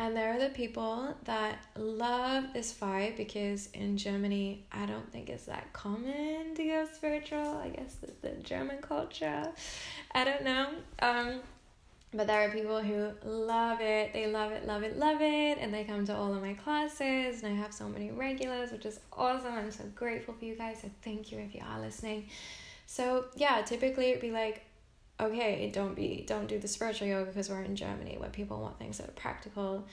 And there are the people that love this vibe because in Germany, I don't think it's that common to go spiritual. I guess it's the German culture. I don't know. Um, but there are people who love it. They love it, love it, love it. And they come to all of my classes. And I have so many regulars, which is awesome. I'm so grateful for you guys. So thank you if you are listening. So yeah, typically it'd be like okay, don't be don't do the spiritual yoga because we're in Germany where people want things that are practical.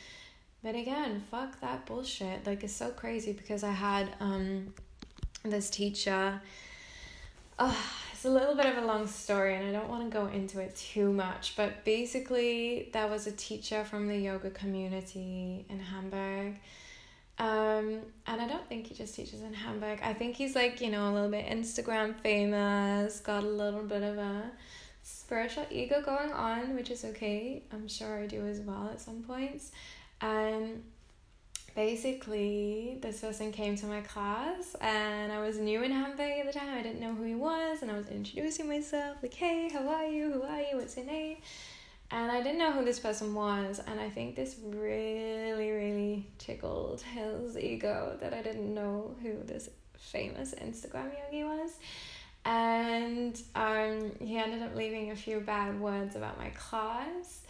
But again, fuck that bullshit. Like it's so crazy because I had um this teacher. Oh, it's a little bit of a long story and I don't want to go into it too much, but basically there was a teacher from the yoga community in Hamburg. Um, and I don't think he just teaches in Hamburg. I think he's like, you know, a little bit Instagram famous, got a little bit of a spiritual ego going on, which is okay. I'm sure I do as well at some points. And basically, this person came to my class, and I was new in Hamburg at the time. I didn't know who he was, and I was introducing myself like, hey, how are you? Who are you? What's your name? And I didn't know who this person was, and I think this really, really tickled his ego that I didn't know who this famous Instagram yogi was and um, he ended up leaving a few bad words about my class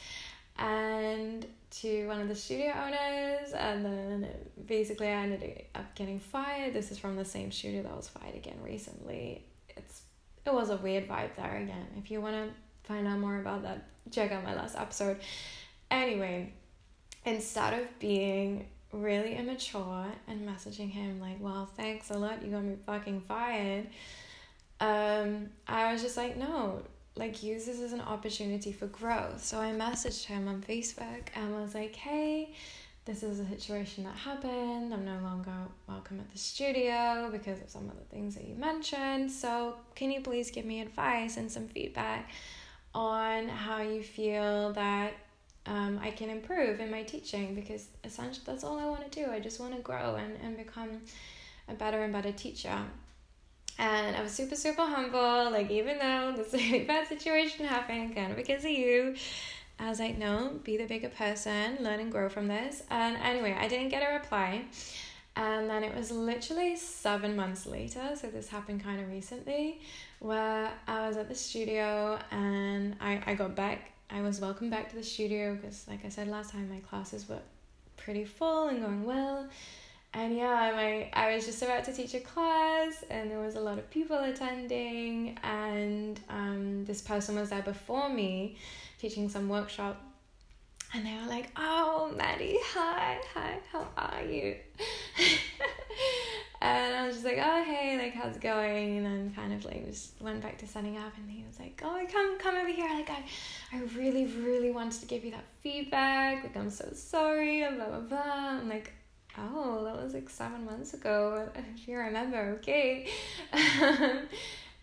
and to one of the studio owners and then basically I ended up getting fired. This is from the same studio that was fired again recently. It's it was a weird vibe there again. If you want to find out more about that, check out my last episode. Anyway, instead of being really immature and messaging him like, well, thanks a lot, you got me fucking fired. Um, I was just like, no, like use this as an opportunity for growth. So I messaged him on Facebook and I was like, hey, this is a situation that happened. I'm no longer welcome at the studio because of some of the things that you mentioned. So, can you please give me advice and some feedback on how you feel that um, I can improve in my teaching? Because essentially, that's all I want to do. I just want to grow and, and become a better and better teacher. And I was super, super humble. Like, even though this really bad situation happened, kind of because of you, I was like, no, be the bigger person, learn and grow from this. And anyway, I didn't get a reply. And then it was literally seven months later, so this happened kind of recently, where I was at the studio and I, I got back. I was welcomed back to the studio because, like I said last time, my classes were pretty full and going well. And yeah, my I was just about to teach a class, and there was a lot of people attending, and um, this person was there before me teaching some workshop and they were like, "Oh, Maddie, hi, hi, how are you?" and I was just like, "Oh, hey, like, how's it going?" And then kind of like just went back to setting up, and he was like, "Oh, come, come over here. Like, I, I really, really wanted to give you that feedback. Like, I'm so sorry, and blah blah blah." I'm like, "Oh, that was like seven months ago. If you remember, okay."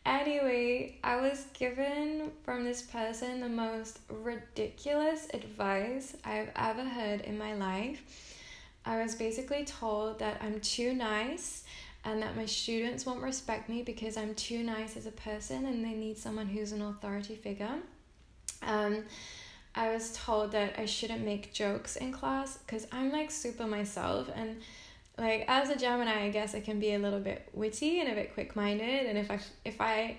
Anyway, I was given from this person the most ridiculous advice I've ever heard in my life. I was basically told that I'm too nice and that my students won't respect me because I'm too nice as a person and they need someone who's an authority figure. Um, I was told that I shouldn't make jokes in class because I'm like super myself and like as a Gemini, I guess I can be a little bit witty and a bit quick minded, and if I if I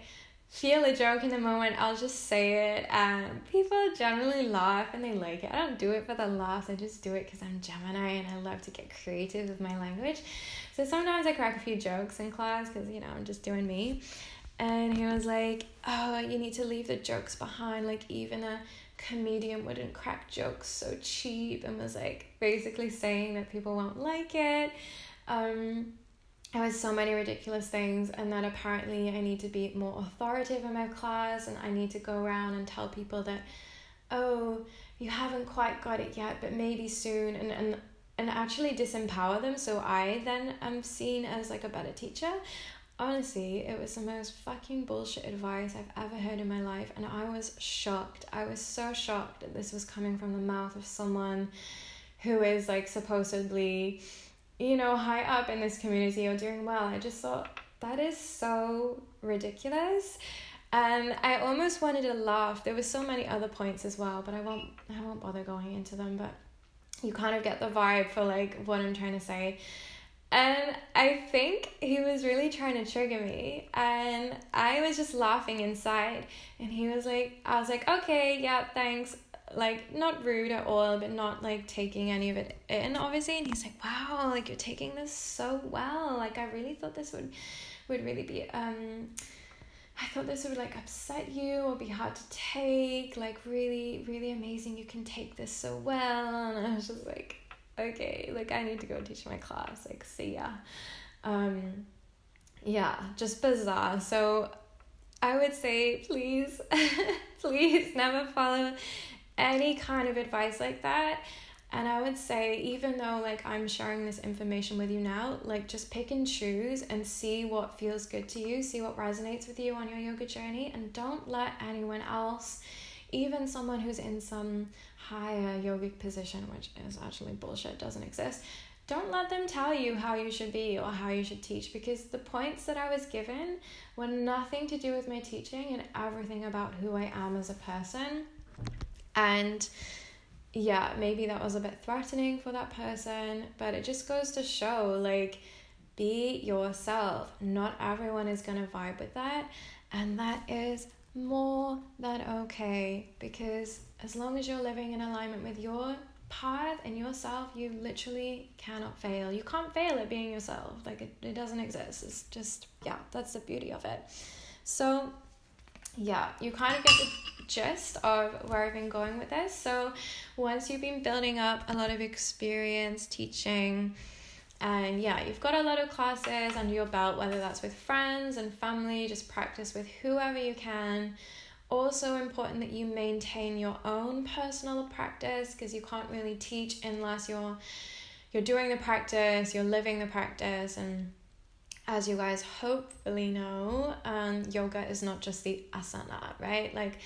feel a joke in the moment, I'll just say it, and people generally laugh and they like it. I don't do it for the laughs; I just do it because I'm Gemini and I love to get creative with my language. So sometimes I crack a few jokes in class because you know I'm just doing me. And he was like, "Oh, you need to leave the jokes behind. Like even a comedian wouldn't crack jokes so cheap and was like basically saying that people won't like it. Um, it was so many ridiculous things, and that apparently I need to be more authoritative in my class, and I need to go around and tell people that, oh, you haven't quite got it yet, but maybe soon, and and and actually disempower them so I then am seen as like a better teacher. Honestly, it was the most fucking bullshit advice I've ever heard in my life, and I was shocked. I was so shocked that this was coming from the mouth of someone who is like supposedly, you know, high up in this community or doing well. I just thought that is so ridiculous. And I almost wanted to laugh. There were so many other points as well, but I won't I won't bother going into them, but you kind of get the vibe for like what I'm trying to say. And I think he was really trying to trigger me. And I was just laughing inside. And he was like, I was like, okay, yeah, thanks. Like, not rude at all, but not like taking any of it in, obviously. And he's like, wow, like you're taking this so well. Like, I really thought this would, would really be, um, I thought this would like upset you or be hard to take. Like, really, really amazing. You can take this so well. And I was just like, okay, like I need to go teach my class. Like, see ya. Um, yeah, just bizarre. So I would say, please, please never follow any kind of advice like that. And I would say, even though like I'm sharing this information with you now, like just pick and choose and see what feels good to you, see what resonates with you on your yoga journey, and don't let anyone else, even someone who's in some higher yogic position, which is actually bullshit, doesn't exist, don't let them tell you how you should be or how you should teach because the points that I was given were nothing to do with my teaching and everything about who I am as a person. And yeah, maybe that was a bit threatening for that person, but it just goes to show like, be yourself. Not everyone is going to vibe with that, and that is more than okay because as long as you're living in alignment with your path and yourself, you literally cannot fail. You can't fail at being yourself. Like it, it doesn't exist. It's just, yeah, that's the beauty of it. So yeah, you kind of get the gist of where I've been going with this. So once you've been building up a lot of experience teaching, and yeah, you've got a lot of classes under your belt, whether that's with friends and family, just practice with whoever you can. Also, important that you maintain your own personal practice because you can't really teach unless you're you're doing the practice, you're living the practice, and as you guys hopefully know, um, yoga is not just the asana, right? Like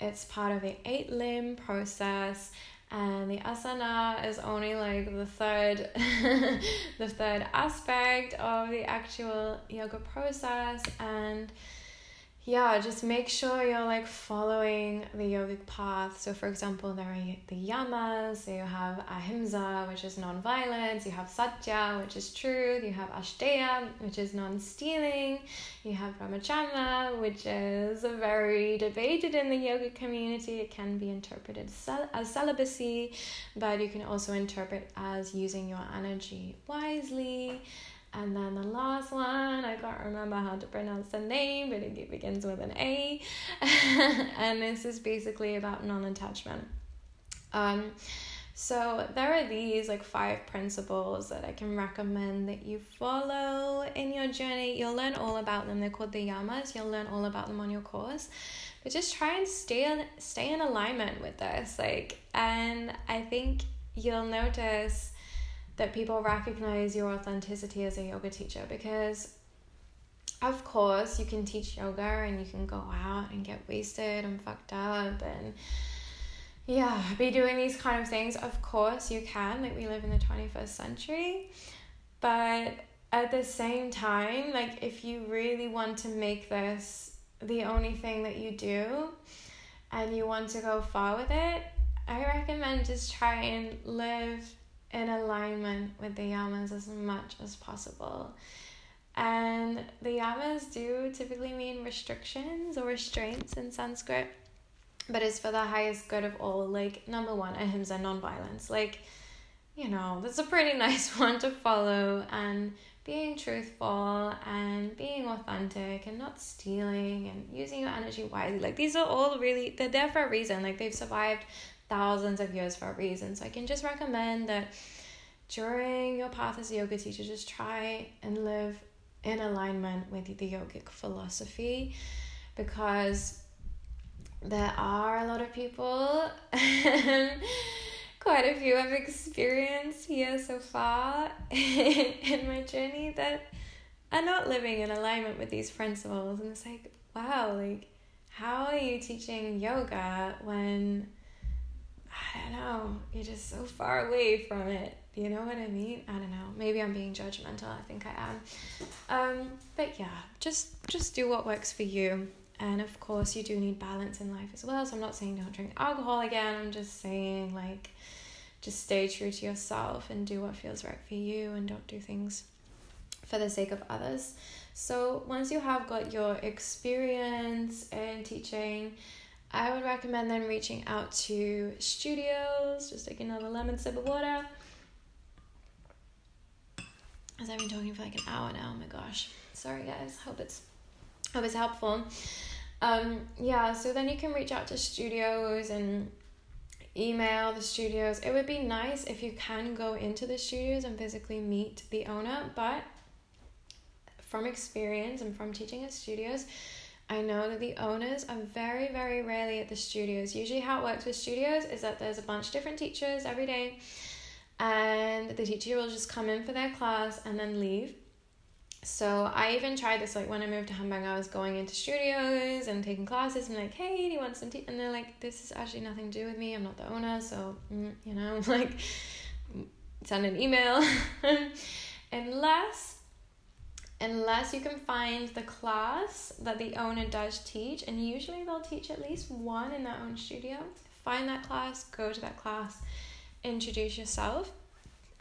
it's part of the eight limb process and the asana is only like the third the third aspect of the actual yoga process. And yeah, just make sure you're like following the yogic path. So, for example, there are the yamas, so you have ahimsa, which is non violence, you have satya, which is truth, you have asteya, which is non stealing, you have brahmacharya, which is very debated in the yoga community. It can be interpreted as celibacy, but you can also interpret as using your energy wisely. And then the last one, I can't remember how to pronounce the name, but it begins with an A. and this is basically about non attachment. Um, so there are these like five principles that I can recommend that you follow in your journey. You'll learn all about them. They're called the yamas. You'll learn all about them on your course. But just try and stay stay in alignment with this. Like, and I think you'll notice that people recognize your authenticity as a yoga teacher because of course you can teach yoga and you can go out and get wasted and fucked up and yeah be doing these kind of things. Of course you can. Like we live in the 21st century. But at the same time like if you really want to make this the only thing that you do and you want to go far with it i recommend just try and live in alignment with the yamas as much as possible. And the yamas do typically mean restrictions or restraints in Sanskrit, but it's for the highest good of all. Like, number one, ahimsa, non violence. Like, you know, that's a pretty nice one to follow, and being truthful and being authentic and not stealing and using your energy wisely. Like, these are all really, they're there for a reason. Like, they've survived thousands of years for a reason. So I can just recommend that during your path as a yoga teacher, just try and live in alignment with the yogic philosophy because there are a lot of people quite a few I've experienced here so far in my journey that are not living in alignment with these principles and it's like wow like how are you teaching yoga when I don't know, you're just so far away from it. You know what I mean? I don't know. Maybe I'm being judgmental. I think I am. Um, but yeah, just just do what works for you. And of course, you do need balance in life as well. So I'm not saying don't drink alcohol again. I'm just saying like just stay true to yourself and do what feels right for you and don't do things for the sake of others. So once you have got your experience in teaching, I would recommend then reaching out to studios. Just take another lemon sip of water. As I've been talking for like an hour now. Oh my gosh. Sorry guys. Hope it's hope it's helpful. Um yeah, so then you can reach out to studios and email the studios. It would be nice if you can go into the studios and physically meet the owner, but from experience and from teaching at studios, I know that the owners are very, very rarely at the studios. Usually, how it works with studios is that there's a bunch of different teachers every day, and the teacher will just come in for their class and then leave. So I even tried this like when I moved to Hamburg, I was going into studios and taking classes and like, hey, do you want some tea? And they're like, this is actually nothing to do with me. I'm not the owner, so mm, you know, like send an email. Unless unless you can find the class that the owner does teach, and usually they'll teach at least one in their own studio. Find that class, go to that class, introduce yourself.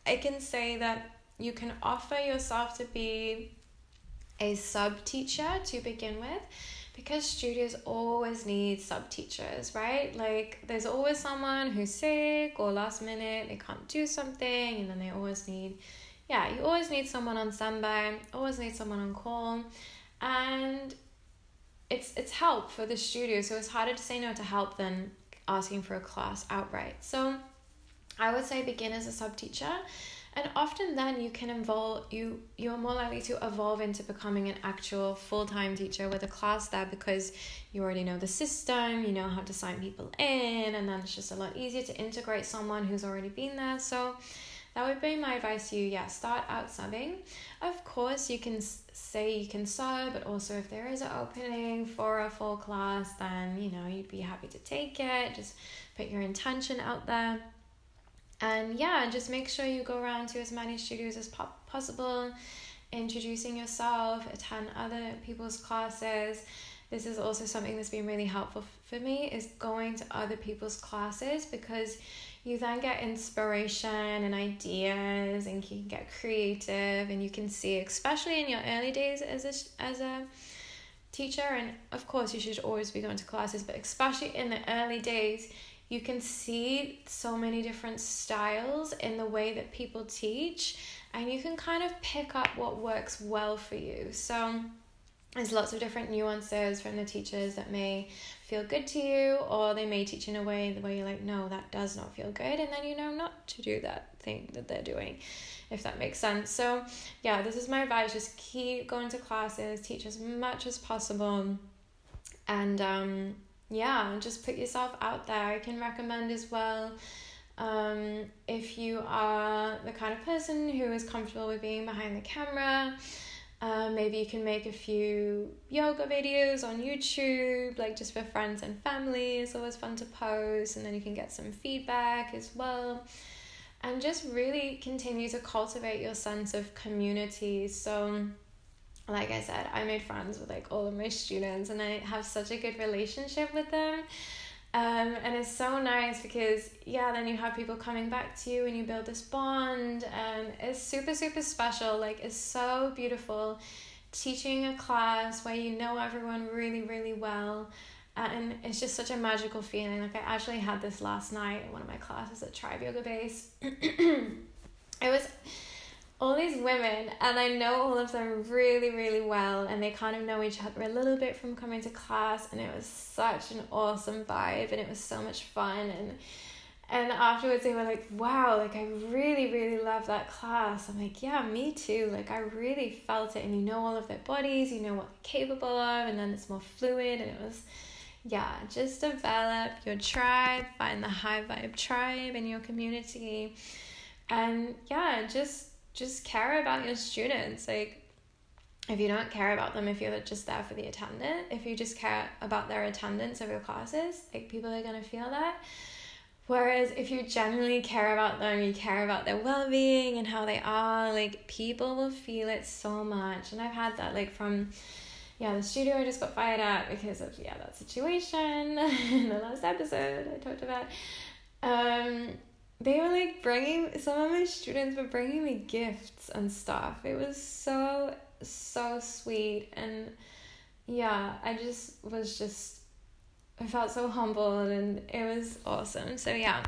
I can say that you can offer yourself to be a sub teacher to begin with because studios always need sub teachers, right? Like there's always someone who's sick or last minute they can't do something and then they always need yeah, you always need someone on standby, always need someone on call. And it's it's help for the studio, so it's harder to say no to help than asking for a class outright. So I would say begin as a sub teacher and often then you can involve you you're more likely to evolve into becoming an actual full-time teacher with a class there because you already know the system you know how to sign people in and then it's just a lot easier to integrate someone who's already been there so that would be my advice to you. Yeah start out subbing. Of course you can say you can sub but also if there is an opening for a full class then you know you'd be happy to take it. Just put your intention out there. And yeah just make sure you go around to as many studios as po- possible introducing yourself attend other people's classes. This is also something that's been really helpful for me is going to other people's classes because you then get inspiration and ideas and you can get creative and you can see especially in your early days as a, as a teacher and of course you should always be going to classes but especially in the early days you can see so many different styles in the way that people teach and you can kind of pick up what works well for you. So there's lots of different nuances from the teachers that may feel good to you or they may teach in a way where you're like no that does not feel good and then you know not to do that thing that they're doing if that makes sense so yeah this is my advice just keep going to classes teach as much as possible and um yeah, just put yourself out there. I can recommend as well um, if you are the kind of person who is comfortable with being behind the camera. Uh, maybe you can make a few yoga videos on YouTube, like just for friends and family. It's always fun to post, and then you can get some feedback as well. And just really continue to cultivate your sense of community. So, like I said, I made friends with like all of my students and I have such a good relationship with them. Um, and it's so nice because yeah, then you have people coming back to you and you build this bond and it's super, super special. Like it's so beautiful teaching a class where you know everyone really, really well. And it's just such a magical feeling. Like I actually had this last night in one of my classes at Tribe Yoga Base. it was all these women and I know all of them really, really well and they kind of know each other a little bit from coming to class and it was such an awesome vibe and it was so much fun and and afterwards they were like, Wow, like I really, really love that class. I'm like, Yeah, me too. Like I really felt it and you know all of their bodies, you know what they're capable of and then it's more fluid and it was yeah, just develop your tribe, find the high vibe tribe in your community. And yeah, just just care about your students. Like, if you don't care about them, if you're just there for the attendant, if you just care about their attendance of your classes, like people are gonna feel that. Whereas if you genuinely care about them, you care about their well being and how they are, like people will feel it so much. And I've had that like from yeah, the studio I just got fired at because of yeah, that situation in the last episode I talked about. Um they were like bringing some of my students were bringing me gifts and stuff. It was so so sweet and yeah, I just was just I felt so humbled and it was awesome. So yeah,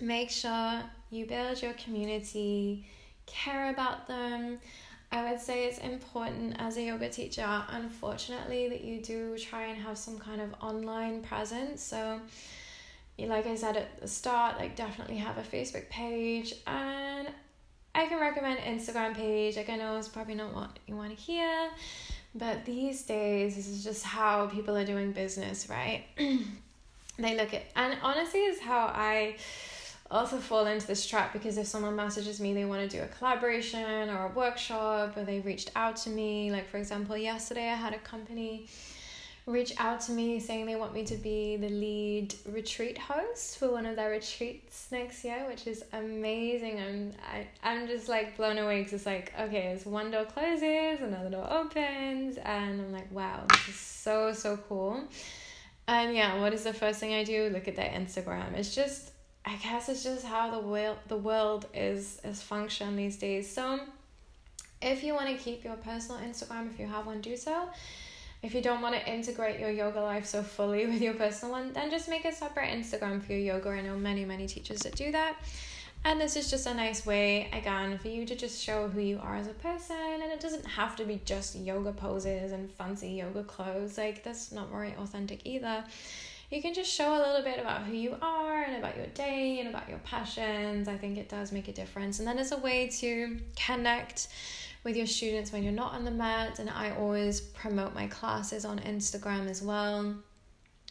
make sure you build your community, care about them. I would say it's important as a yoga teacher, unfortunately, that you do try and have some kind of online presence. So like I said at the start, like definitely have a Facebook page and I can recommend Instagram page. Like I know it's probably not what you want to hear, but these days this is just how people are doing business, right? they look at and honestly is how I also fall into this trap because if someone messages me they want to do a collaboration or a workshop or they reached out to me like for example yesterday I had a company reach out to me saying they want me to be the lead retreat host for one of their retreats next year, which is amazing. I'm I, I'm just like blown away because it's like okay, as one door closes, another door opens, and I'm like, wow, this is so so cool. And yeah, what is the first thing I do? Look at their Instagram. It's just I guess it's just how the world the world is is function these days. So if you want to keep your personal Instagram, if you have one, do so if you don't want to integrate your yoga life so fully with your personal one, then just make a separate Instagram for your yoga. I know many, many teachers that do that. And this is just a nice way, again, for you to just show who you are as a person. And it doesn't have to be just yoga poses and fancy yoga clothes. Like, that's not very authentic either. You can just show a little bit about who you are and about your day and about your passions. I think it does make a difference. And then it's a way to connect with your students when you're not on the mat. And I always promote my classes on Instagram as well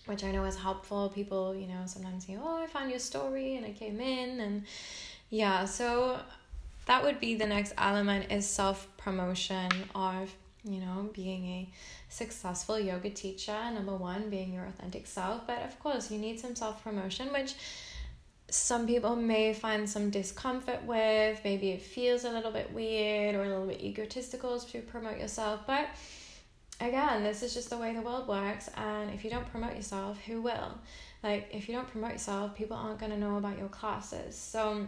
which I know is helpful. People, you know, sometimes say, "Oh, I found your story and I came in," and yeah, so that would be the next element is self promotion of you know being a successful yoga teacher. Number one, being your authentic self, but of course, you need some self promotion, which some people may find some discomfort with. Maybe it feels a little bit weird or a little bit egotistical to promote yourself, but again, this is just the way the world works. And if you don't promote yourself, who will? Like, if you don't promote yourself, people aren't going to know about your classes. So,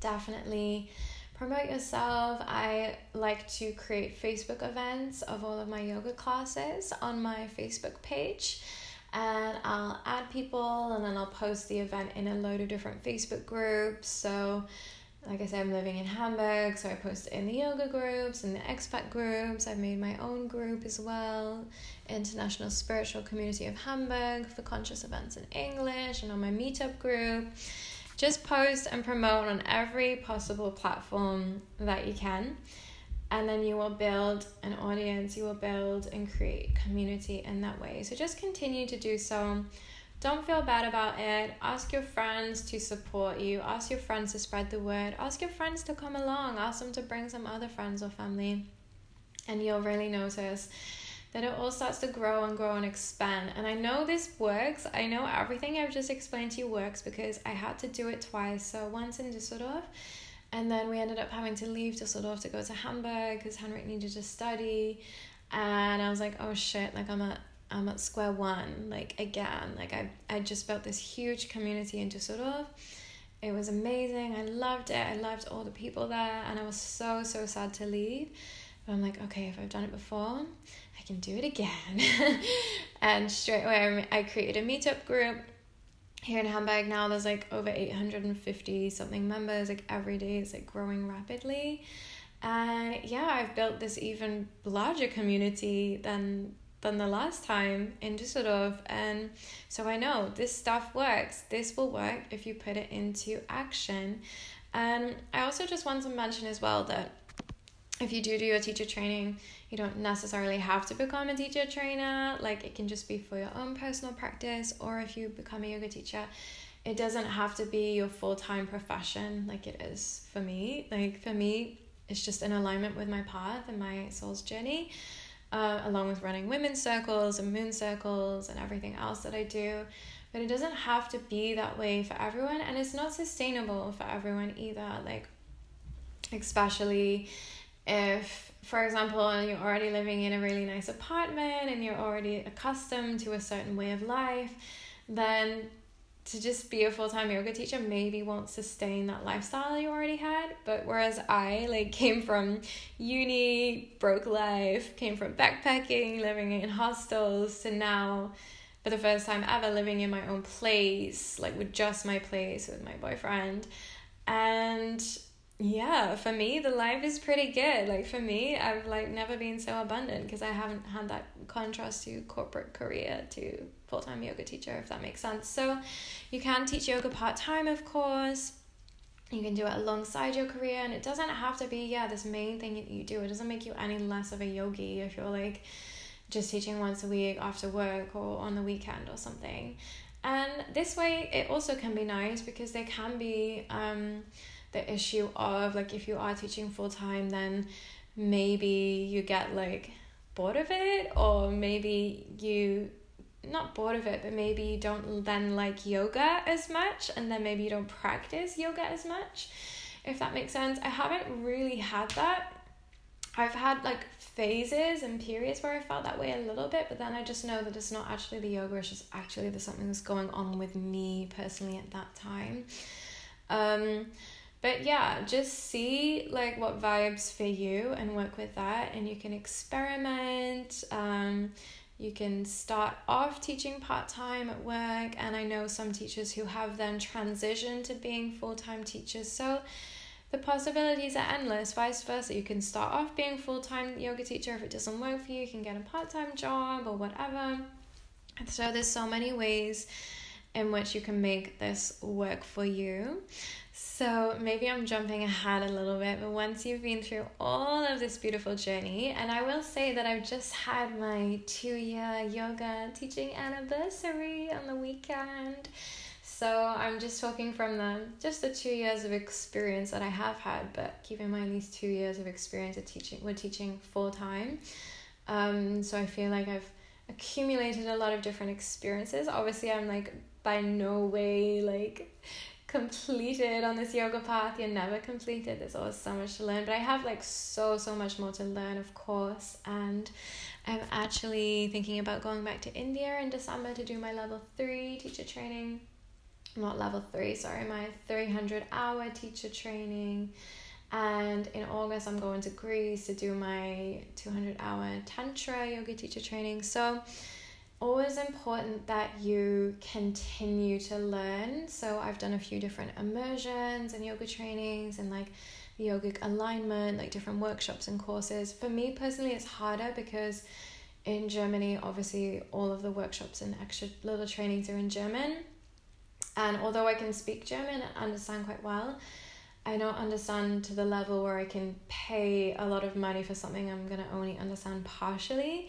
definitely promote yourself. I like to create Facebook events of all of my yoga classes on my Facebook page. And I'll add people and then I'll post the event in a load of different Facebook groups. So, like I said, I'm living in Hamburg, so I post in the yoga groups and the expat groups. I've made my own group as well, International Spiritual Community of Hamburg for conscious events in English, and on my meetup group. Just post and promote on every possible platform that you can, and then you will build an audience, you will build and create community in that way. So just continue to do so. Don't feel bad about it. Ask your friends to support you. Ask your friends to spread the word. Ask your friends to come along. Ask them to bring some other friends or family. And you'll really notice that it all starts to grow and grow and expand. And I know this works. I know everything I've just explained to you works because I had to do it twice. So once in Düsseldorf, and then we ended up having to leave Düsseldorf to go to Hamburg because Henrik needed to study. And I was like, oh shit, like I'm at I'm at square one, like again. Like I, I just felt this huge community in Düsseldorf. It was amazing. I loved it. I loved all the people there, and I was so so sad to leave. But I'm like, okay, if I've done it before, I can do it again. and straight away, I created a meetup group here in Hamburg. Now there's like over eight hundred and fifty something members. Like every day, it's like growing rapidly. And yeah, I've built this even larger community than than the last time in Düsseldorf. And so I know this stuff works. This will work if you put it into action. And I also just want to mention as well that if you do do your teacher training, you don't necessarily have to become a teacher trainer. Like it can just be for your own personal practice, or if you become a yoga teacher, it doesn't have to be your full time profession like it is for me. Like for me, it's just in alignment with my path and my soul's journey uh, along with running women's circles and moon circles and everything else that I do. But it doesn't have to be that way for everyone, and it's not sustainable for everyone either. Like, especially if, for example, you're already living in a really nice apartment and you're already accustomed to a certain way of life, then to just be a full-time yoga teacher maybe won't sustain that lifestyle you already had. But whereas i like came from uni broke life came from backpacking living in hostels to now for the first time ever living in my own place like with just my place with my boyfriend. And yeah for me the life is pretty good. Like for me i've like never been so abundant because i haven't had that contrast to corporate career to full-time yoga teacher if that makes sense. So you can teach yoga part-time of course. You can do it alongside your career and it doesn't have to be yeah this main thing that you do. It doesn't make you any less of a yogi if you're like just teaching once a week after work or on the weekend or something. And this way it also can be nice because there can be um the issue of like if you are teaching full time then maybe you get like bored of it or maybe you not bored of it but maybe you don't then like yoga as much and then maybe you don't practice yoga as much if that makes sense. I haven't really had that. I've had like phases and periods where i felt that way a little bit but then i just know that it's not actually the yoga it's just actually there's something that's going on with me personally at that time. Um but yeah just see like what vibes for you and work with that and you can experiment um you can start off teaching part time at work, and I know some teachers who have then transitioned to being full time teachers. So the possibilities are endless. Vice versa, you can start off being full time yoga teacher. If it doesn't work for you, you can get a part time job or whatever. So there's so many ways in which you can make this work for you. So maybe I'm jumping ahead a little bit, but once you've been through all of this beautiful journey, and I will say that I've just had my two year yoga teaching anniversary on the weekend. So I'm just talking from the just the two years of experience that I have had, but keep in mind these two years of experience of teaching we're teaching full time. Um, so I feel like I've accumulated a lot of different experiences. Obviously I'm like by no way like completed on this yoga path. You're never completed. There's always so much to learn. But I have like so, so much more to learn, of course. And I'm actually thinking about going back to India in December to do my level three teacher training. Not level three, sorry, my 300 hour teacher training. And in August, I'm going to Greece to do my 200 hour Tantra yoga teacher training. So, always important that you continue to learn. So I've done a few different immersions and yoga trainings and like yogic alignment, like different workshops and courses. For me personally, it's harder because in Germany, obviously, all of the workshops and extra little trainings are in German. And although I can speak German and understand quite well, I don't understand to the level where I can pay a lot of money for something I'm going to only understand partially.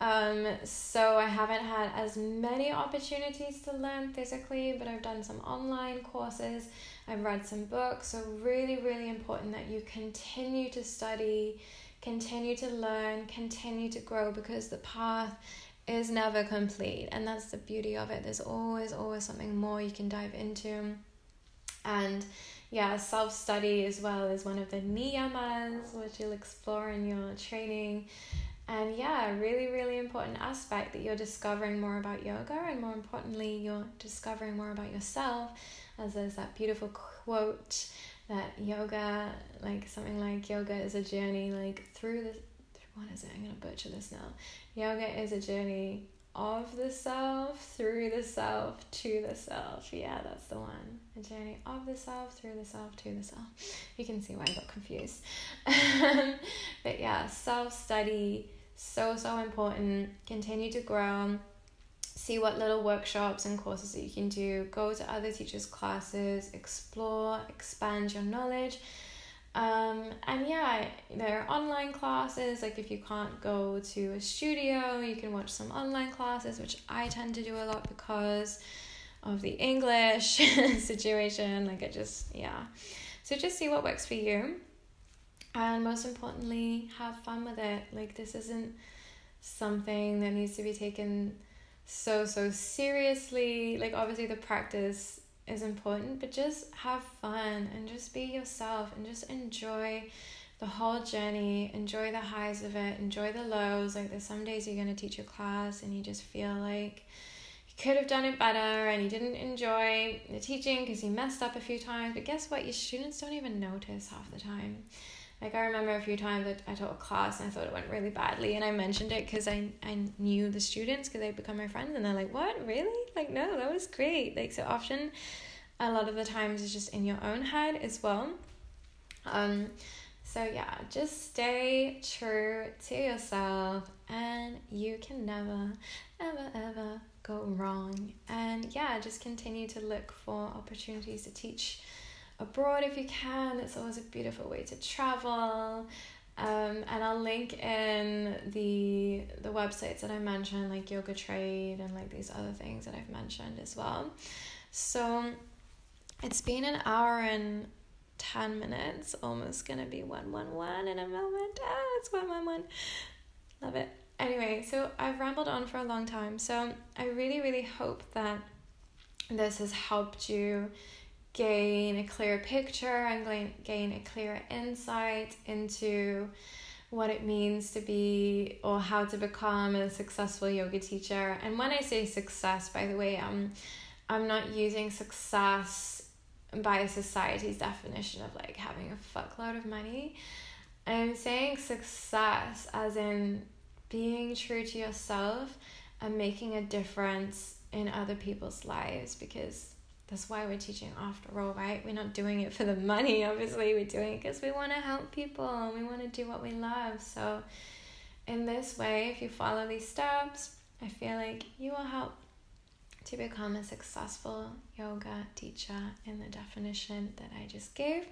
Um, so I haven't had as many opportunities to learn physically, but I've done some online courses. I've read some books. So really, really important that you continue to study, continue to learn, continue to grow because the path is never complete. And that's the beauty of it. There's always, always something more you can dive into. And yeah, self study as well is one of the niyamas, which you'll explore in your training. And yeah, really, really important aspect that you're discovering more about yoga, and more importantly, you're discovering more about yourself. As there's that beautiful quote that yoga, like something like yoga is a journey, like through the, what is it? I'm gonna butcher this now. Yoga is a journey of the self, through the self, to the self. Yeah, that's the one. A journey of the self, through the self, to the self. You can see why I got confused. Um, but yeah, self study so, so important. Continue to grow. See what little workshops and courses that you can do. Go to other teachers' classes, explore, expand your knowledge. Um, and yeah, there are online classes. Like if you can't go to a studio, you can watch some online classes, which I tend to do a lot because of the English situation. Like I just, yeah. So just see what works for you and most importantly have fun with it. Like this isn't something that needs to be taken so so seriously. Like obviously the practice is important but just have fun and just be yourself and just enjoy the whole journey. Enjoy the highs of it. Enjoy the lows. Like there's some days you're going to teach a class and you just feel like you could have done it better and you didn't enjoy the teaching because you messed up a few times. But guess what? Your students don't even notice half the time like I remember a few times that I taught a class and I thought it went really badly and I mentioned it because I, I knew the students because they'd become my friends and they're like, what, really? Like, no, that was great. Like, so often, a lot of the times it's just in your own head as well. Um, so yeah, just stay true to yourself and you can never, ever, ever go wrong. And yeah, just continue to look for opportunities to teach abroad if you can. It's always a beautiful way to travel. Um, and I'll link in the the websites that I mentioned, like Yoga Trade and like these other things that I've mentioned as well. So it's been an hour and 10 minutes, almost gonna be 111 in a moment. Ah, it's 111. Love it. Anyway, so I've rambled on for a long time. So I really, really hope that this has helped you gain a clear picture and gain a clear insight into what it means to be or how to become a successful yoga teacher. And when I say success, by the way, I'm I'm not using success by society's definition of like having a fuckload of money. I'm saying success as in being true to yourself and making a difference in other people's lives because that's why we're teaching after all, right? We're not doing it for the money, obviously. We're doing it because we want to help people and we want to do what we love. So, in this way, if you follow these steps, I feel like you will help to become a successful yoga teacher in the definition that I just gave.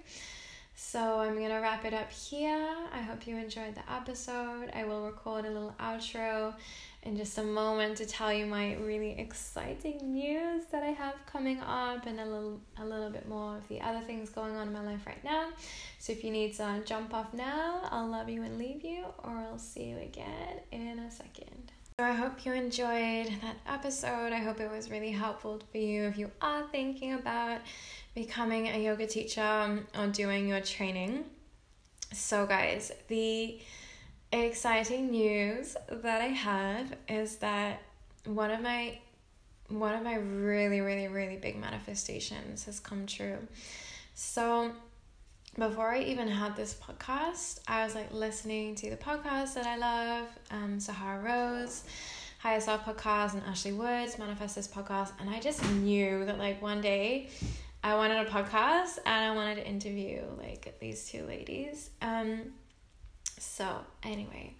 So I'm going to wrap it up here. I hope you enjoyed the episode. I will record a little outro in just a moment to tell you my really exciting news that I have coming up and a little a little bit more of the other things going on in my life right now. So if you need to uh, jump off now, I'll love you and leave you or I'll see you again in a second. So I hope you enjoyed that episode. I hope it was really helpful for you if you are thinking about becoming a yoga teacher um, or doing your training. So, guys, the exciting news that I have is that one of my one of my really really really big manifestations has come true. So, before I even had this podcast, I was like listening to the podcast that I love, um, Sahara Rose, Higher Self podcast, and Ashley Woods, Manifest This podcast, and I just knew that like one day I wanted a podcast and I wanted to interview like these two ladies. Um, so anyway,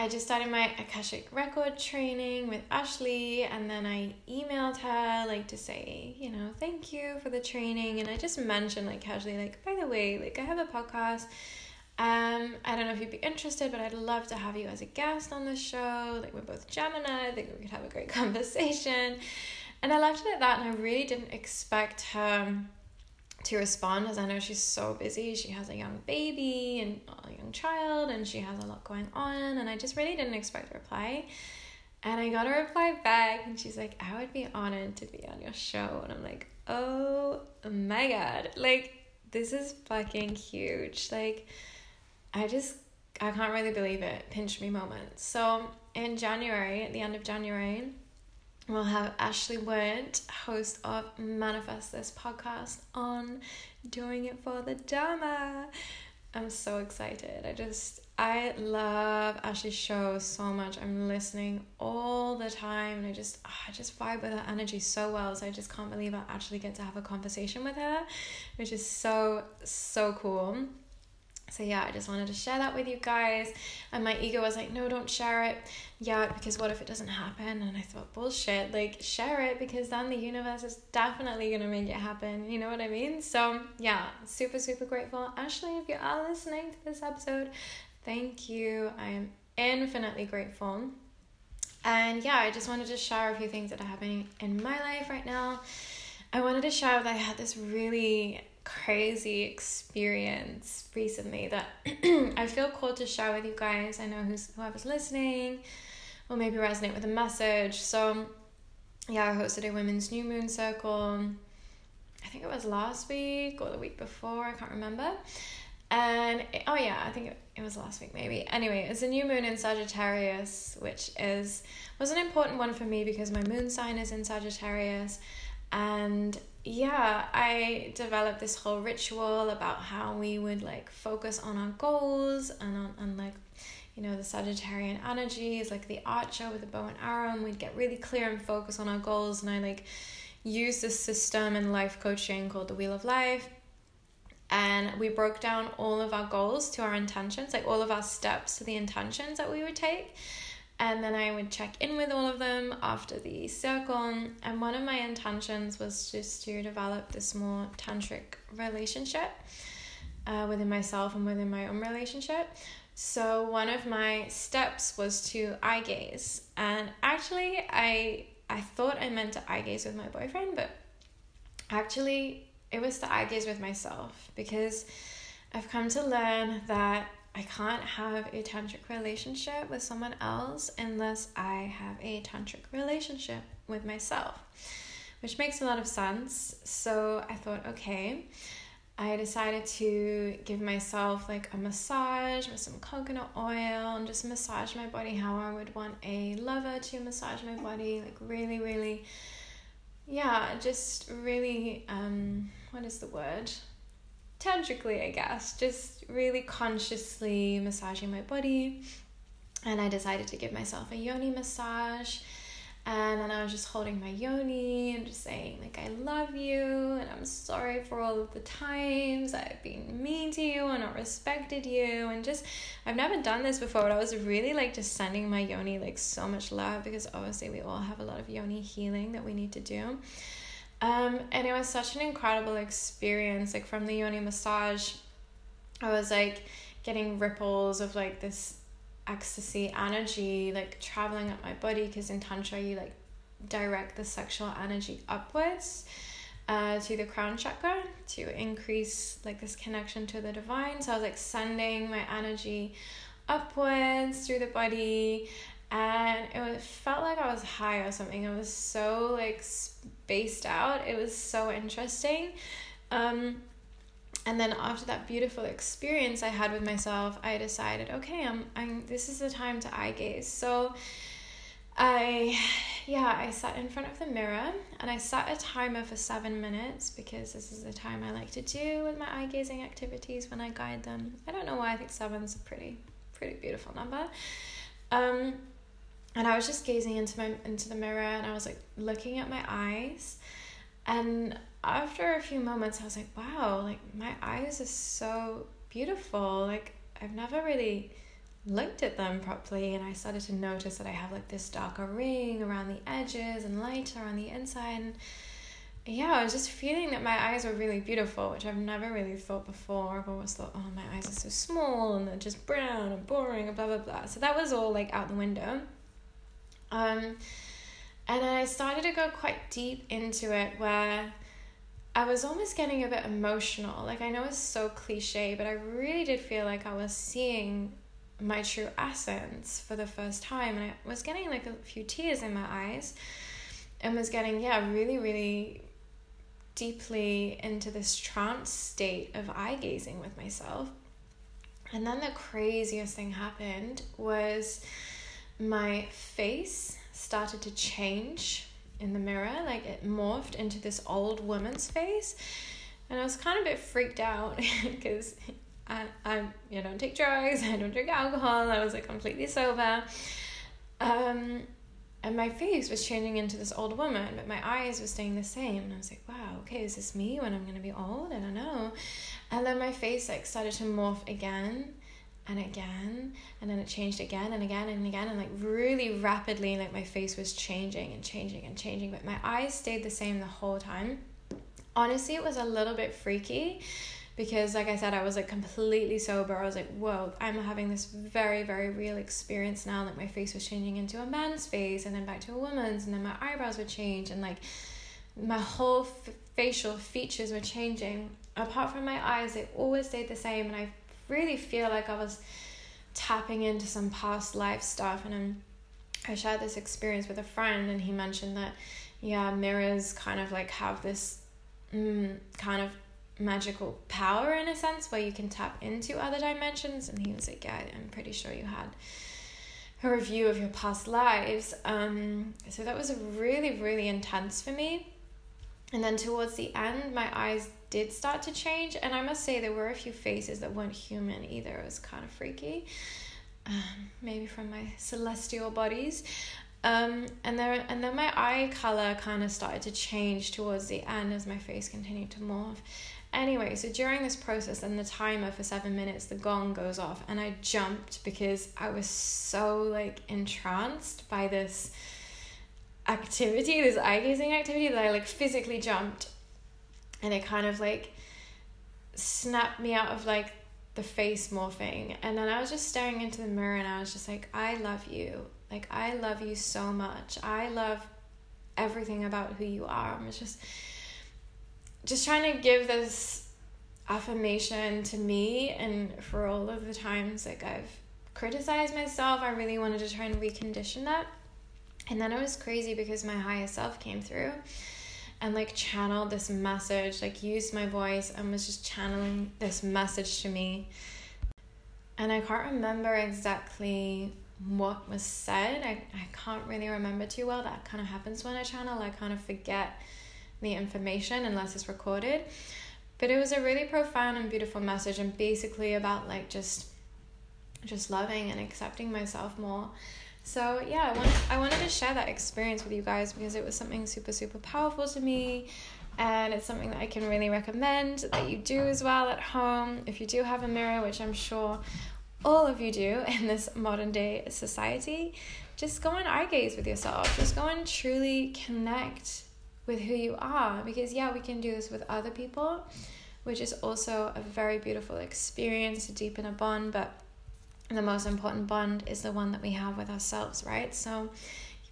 I just started my Akashic record training with Ashley, and then I emailed her like to say, you know, thank you for the training, and I just mentioned like casually, like by the way, like I have a podcast. Um, I don't know if you'd be interested, but I'd love to have you as a guest on the show. Like we're both Gemini, I think we could have a great conversation. And I left it at that, and I really didn't expect her to respond as I know she's so busy. She has a young baby and a young child, and she has a lot going on. And I just really didn't expect a reply. And I got a reply back, and she's like, I would be honored to be on your show. And I'm like, oh my god. Like, this is fucking huge. Like, I just, I can't really believe it. Pinch me moment. So, in January, at the end of January, We'll have Ashley Wood, host of Manifest This podcast, on doing it for the Dharma. I'm so excited. I just, I love Ashley's show so much. I'm listening all the time and I just, oh, I just vibe with her energy so well. So I just can't believe I actually get to have a conversation with her, which is so, so cool. So yeah, I just wanted to share that with you guys. And my ego was like, no, don't share it yet because what if it doesn't happen? And I thought, bullshit, like share it because then the universe is definitely gonna make it happen. You know what I mean? So yeah, super, super grateful. Ashley, if you are listening to this episode, thank you. I am infinitely grateful. And yeah, I just wanted to share a few things that are happening in my life right now. I wanted to share that I had this really crazy experience recently that I feel called to share with you guys. I know who's whoever's listening will maybe resonate with the message. So yeah, I hosted a women's new moon circle. I think it was last week or the week before, I can't remember. And it, oh yeah, I think it, it was last week maybe. Anyway, it's a new moon in Sagittarius, which is was an important one for me because my moon sign is in Sagittarius and yeah, I developed this whole ritual about how we would like focus on our goals and on, on like, you know, the Sagittarian energies, like the archer with the bow and arrow, and we'd get really clear and focus on our goals. And I like use this system in life coaching called the Wheel of Life. And we broke down all of our goals to our intentions, like all of our steps to the intentions that we would take and then I would check in with all of them after the circle. And one of my intentions was just to develop this more tantric relationship uh, within myself and within my own relationship. So one of my steps was to eye gaze, and actually, I I thought I meant to eye gaze with my boyfriend, but actually, it was to eye gaze with myself because I've come to learn that I can't have a tantric relationship with someone else unless I have a tantric relationship with myself, which makes a lot of sense. So I thought, okay, I decided to give myself like a massage with some coconut oil and just massage my body how I would want a lover to massage my body, like really, really, yeah, just really, um, what is the word? Tantrically, I guess, just really consciously massaging my body. and I decided to give myself a yoni massage. And then I was just holding my yoni and just saying, like, I love you, and I'm sorry for all of the times I've been mean to you and not respected you. And just, I've never done this before, but I was really like just sending my yoni like so much love because obviously we all have a lot of yoni healing that we need to do. Um, and it was such an incredible experience. Like, from the yoni massage, I was like getting ripples of like this ecstasy energy like traveling up my body because in tantra you like direct the sexual energy upwards uh, to the crown chakra to increase like this connection to the divine so i was like sending my energy upwards through the body and it was, felt like i was high or something it was so like spaced out it was so interesting um and then after that beautiful experience I had with myself, I decided, okay, I'm, I'm this is the time to eye gaze. So I, yeah, I sat in front of the mirror and I set a timer for seven minutes because this is the time I like to do with my eye gazing activities when I guide them. I don't know why I think seven's a pretty, pretty beautiful number. Um, and I was just gazing into my into the mirror and I was like looking at my eyes and after a few moments, I was like, wow, like my eyes are so beautiful. Like I've never really looked at them properly and I started to notice that I have like this darker ring around the edges and lighter on the inside. And yeah, I was just feeling that my eyes were really beautiful, which I've never really thought before. I've always thought, oh, my eyes are so small and they're just brown and boring and blah blah blah. So that was all like out the window. Um, and then I started to go quite deep into it where I was almost getting a bit emotional. Like, I know it's so cliche, but I really did feel like I was seeing my true essence for the first time. And I was getting like a few tears in my eyes and was getting, yeah, really, really deeply into this trance state of eye gazing with myself. And then the craziest thing happened was my face started to change in the mirror. Like it morphed into this old woman's face. And I was kind of a bit freaked out because I, I you don't take drugs, I don't drink alcohol, I was like completely sober. Um, and my face was changing into this old woman, but my eyes were staying the same. And I was like, wow, okay, is this me when I'm gonna be old? I don't know. And then my face like started to morph again and again and then it changed again and again and again and like really rapidly like my face was changing and changing and changing but my eyes stayed the same the whole time. Honestly it was a little bit freaky because like i said i was like completely sober. I was like whoa i'm having this very very real experience now. Like my face was changing into a man's face and then back to a woman's and then my eyebrows would change and like my whole f- facial features were changing. Apart from my eyes they always stayed the same and i really feel like I was tapping into some past life stuff and I'm, I shared this experience with a friend and he mentioned that yeah mirrors kind of like have this mm, kind of magical power in a sense where you can tap into other dimensions and he was like yeah I'm pretty sure you had a review of your past lives. Um so that was really really intense for me. And then towards the end my eyes did start to change. And I must say, there were a few faces that weren't human either. It was kind of freaky. Um, maybe from my celestial bodies. Um, and there, and then my eye color kind of started to change towards the end as my face continued to morph. Anyway, so during this process and the timer for seven minutes, the gong goes off, and I jumped because I was so like entranced by this activity, this eye gazing activity, that I like physically jumped and it kind of like snapped me out of like the face morphing. And then i was just staring into the mirror and i was just like i love you. Like i love you so much. I love everything about who you are. I was just just trying to give this affirmation to me and for all of the times like i've criticized myself. I really wanted to try and recondition that. And then it was crazy because my higher self came through and like channeled this message, like used my voice and was just channeling this message to me. And I can't remember exactly what was said. I, I can't really remember too well. That kind of happens when I channel. I kind of forget the information unless it's recorded. But it was a really profound and beautiful message, and basically about like just just loving and accepting myself more. So yeah, I wanted, I wanted to share that experience with you guys because it was something super super powerful to me and it's something that I can really recommend that you do as well at home. If you do have a mirror, which I'm sure all of you do in this modern day society, just go and eye gaze with yourself. Just go and truly connect with who you are because yeah, we can do this with other people, which is also a very beautiful experience to deepen a bond, but the most important bond is the one that we have with ourselves, right? So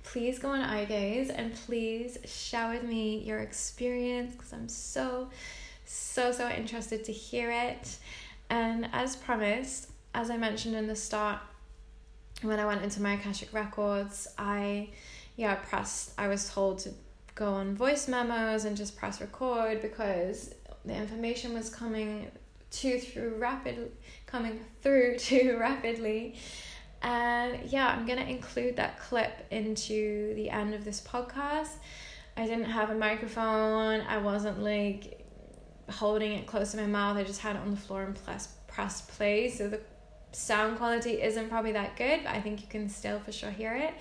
please go on eye gaze and please share with me your experience because I'm so, so, so interested to hear it. And as promised, as I mentioned in the start, when I went into my Akashic Records, I, yeah, pressed, I was told to go on voice memos and just press record because the information was coming too through rapid coming through too rapidly. And yeah, I'm gonna include that clip into the end of this podcast. I didn't have a microphone. I wasn't like holding it close to my mouth. I just had it on the floor and press press play. So the sound quality isn't probably that good, but I think you can still for sure hear it.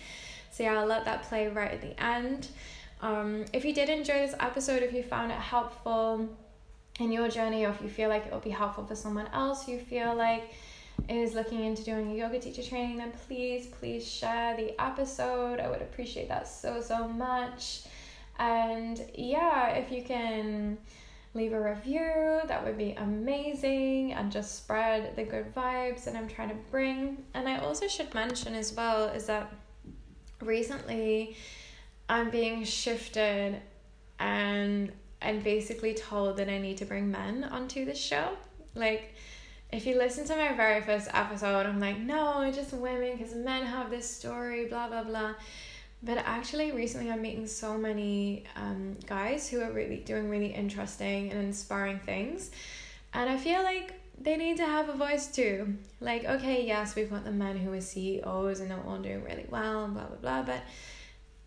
So yeah, I'll let that play right at the end. Um, if you did enjoy this episode, if you found it helpful, in your journey or if you feel like it will be helpful for someone else you feel like is looking into doing a yoga teacher training then please please share the episode. I would appreciate that so so much. And yeah if you can leave a review that would be amazing and just spread the good vibes that i'm trying to bring. And i also should mention as well is that recently i'm being shifted and and basically told that I need to bring men onto the show. Like, if you listen to my very first episode, I'm like, no, just women because men have this story, blah, blah, blah. But actually, recently I'm meeting so many um, guys who are really doing really interesting and inspiring things. And I feel like they need to have a voice too. Like, okay, yes, we've got the men who are CEOs and they're all doing really well blah, blah, blah. But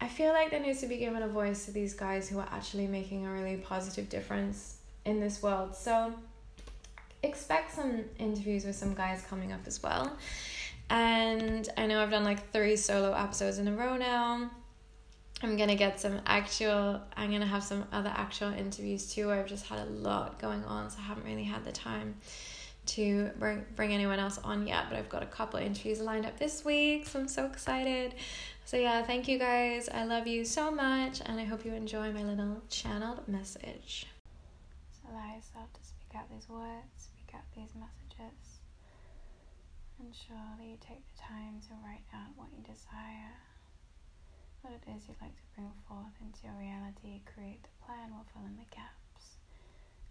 I feel like there needs to be given a voice to these guys who are actually making a really positive difference in this world. So expect some interviews with some guys coming up as well. And I know I've done like three solo episodes in a row now. I'm gonna get some actual, I'm gonna have some other actual interviews too. I've just had a lot going on, so I haven't really had the time to bring bring anyone else on yet. But I've got a couple interviews lined up this week, so I'm so excited. So, yeah, thank you guys. I love you so much, and I hope you enjoy my little channeled message. So, allow yourself to speak out these words, speak out these messages. and surely take the time to write out what you desire, what it is you'd like to bring forth into your reality. Create the plan, we'll fill in the gaps.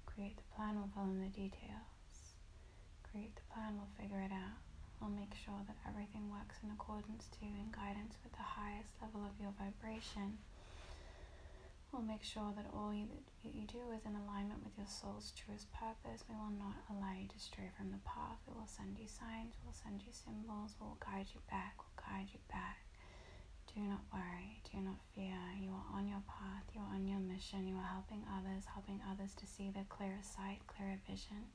Create the plan, we'll fill in the details. Create the plan, we'll figure it out. We'll make sure that everything works in accordance to and guidance with the highest level of your vibration. We'll make sure that all you, that you do is in alignment with your soul's truest purpose. We will not allow you to stray from the path. We will send you signs, we'll send you symbols, we'll guide you back, we'll guide you back. Do not worry, do not fear. You are on your path, you are on your mission, you are helping others, helping others to see the clearer sight, clearer vision.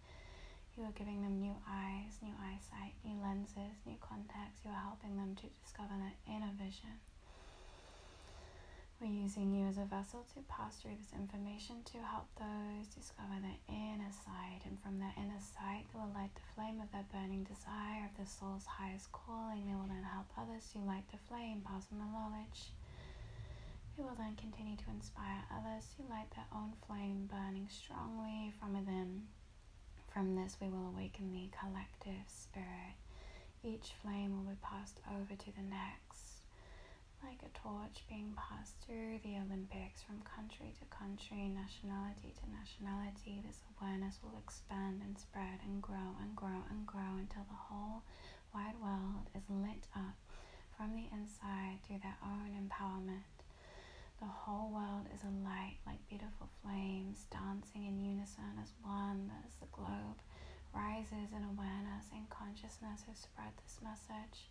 You are giving them new eyes, new eyesight, new lenses, new contacts. You are helping them to discover their inner vision. We're using you as a vessel to pass through this information to help those discover their inner sight. And from their inner sight, they will light the flame of their burning desire of their soul's highest calling. They will then help others to light the flame, pass on the knowledge. They will then continue to inspire others to light their own flame, burning strongly from within. From this, we will awaken the collective spirit. Each flame will be passed over to the next, like a torch being passed through the Olympics from country to country, nationality to nationality. This awareness will expand and spread and grow and grow and grow until the whole wide world is lit up from the inside through their own empowerment. The whole world is alight like beautiful flames dancing in unison as one as the globe rises in awareness and consciousness who spread this message.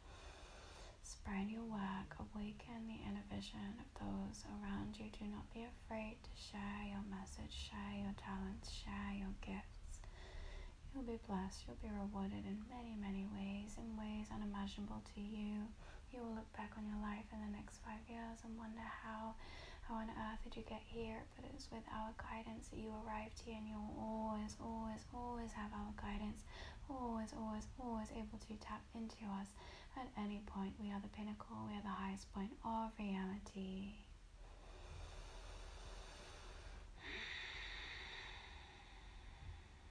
Spread your work, awaken the inner vision of those around you. Do not be afraid to share your message, share your talents, share your gifts. You You'll be blessed. You'll be rewarded in many, many ways, in ways unimaginable to you. You will look back on your life in the next five years and wonder how, how on earth did you get here? But it's with our guidance that you arrived here, and you'll always, always, always have our guidance. Always, always, always able to tap into us at any point. We are the pinnacle. We are the highest point of reality.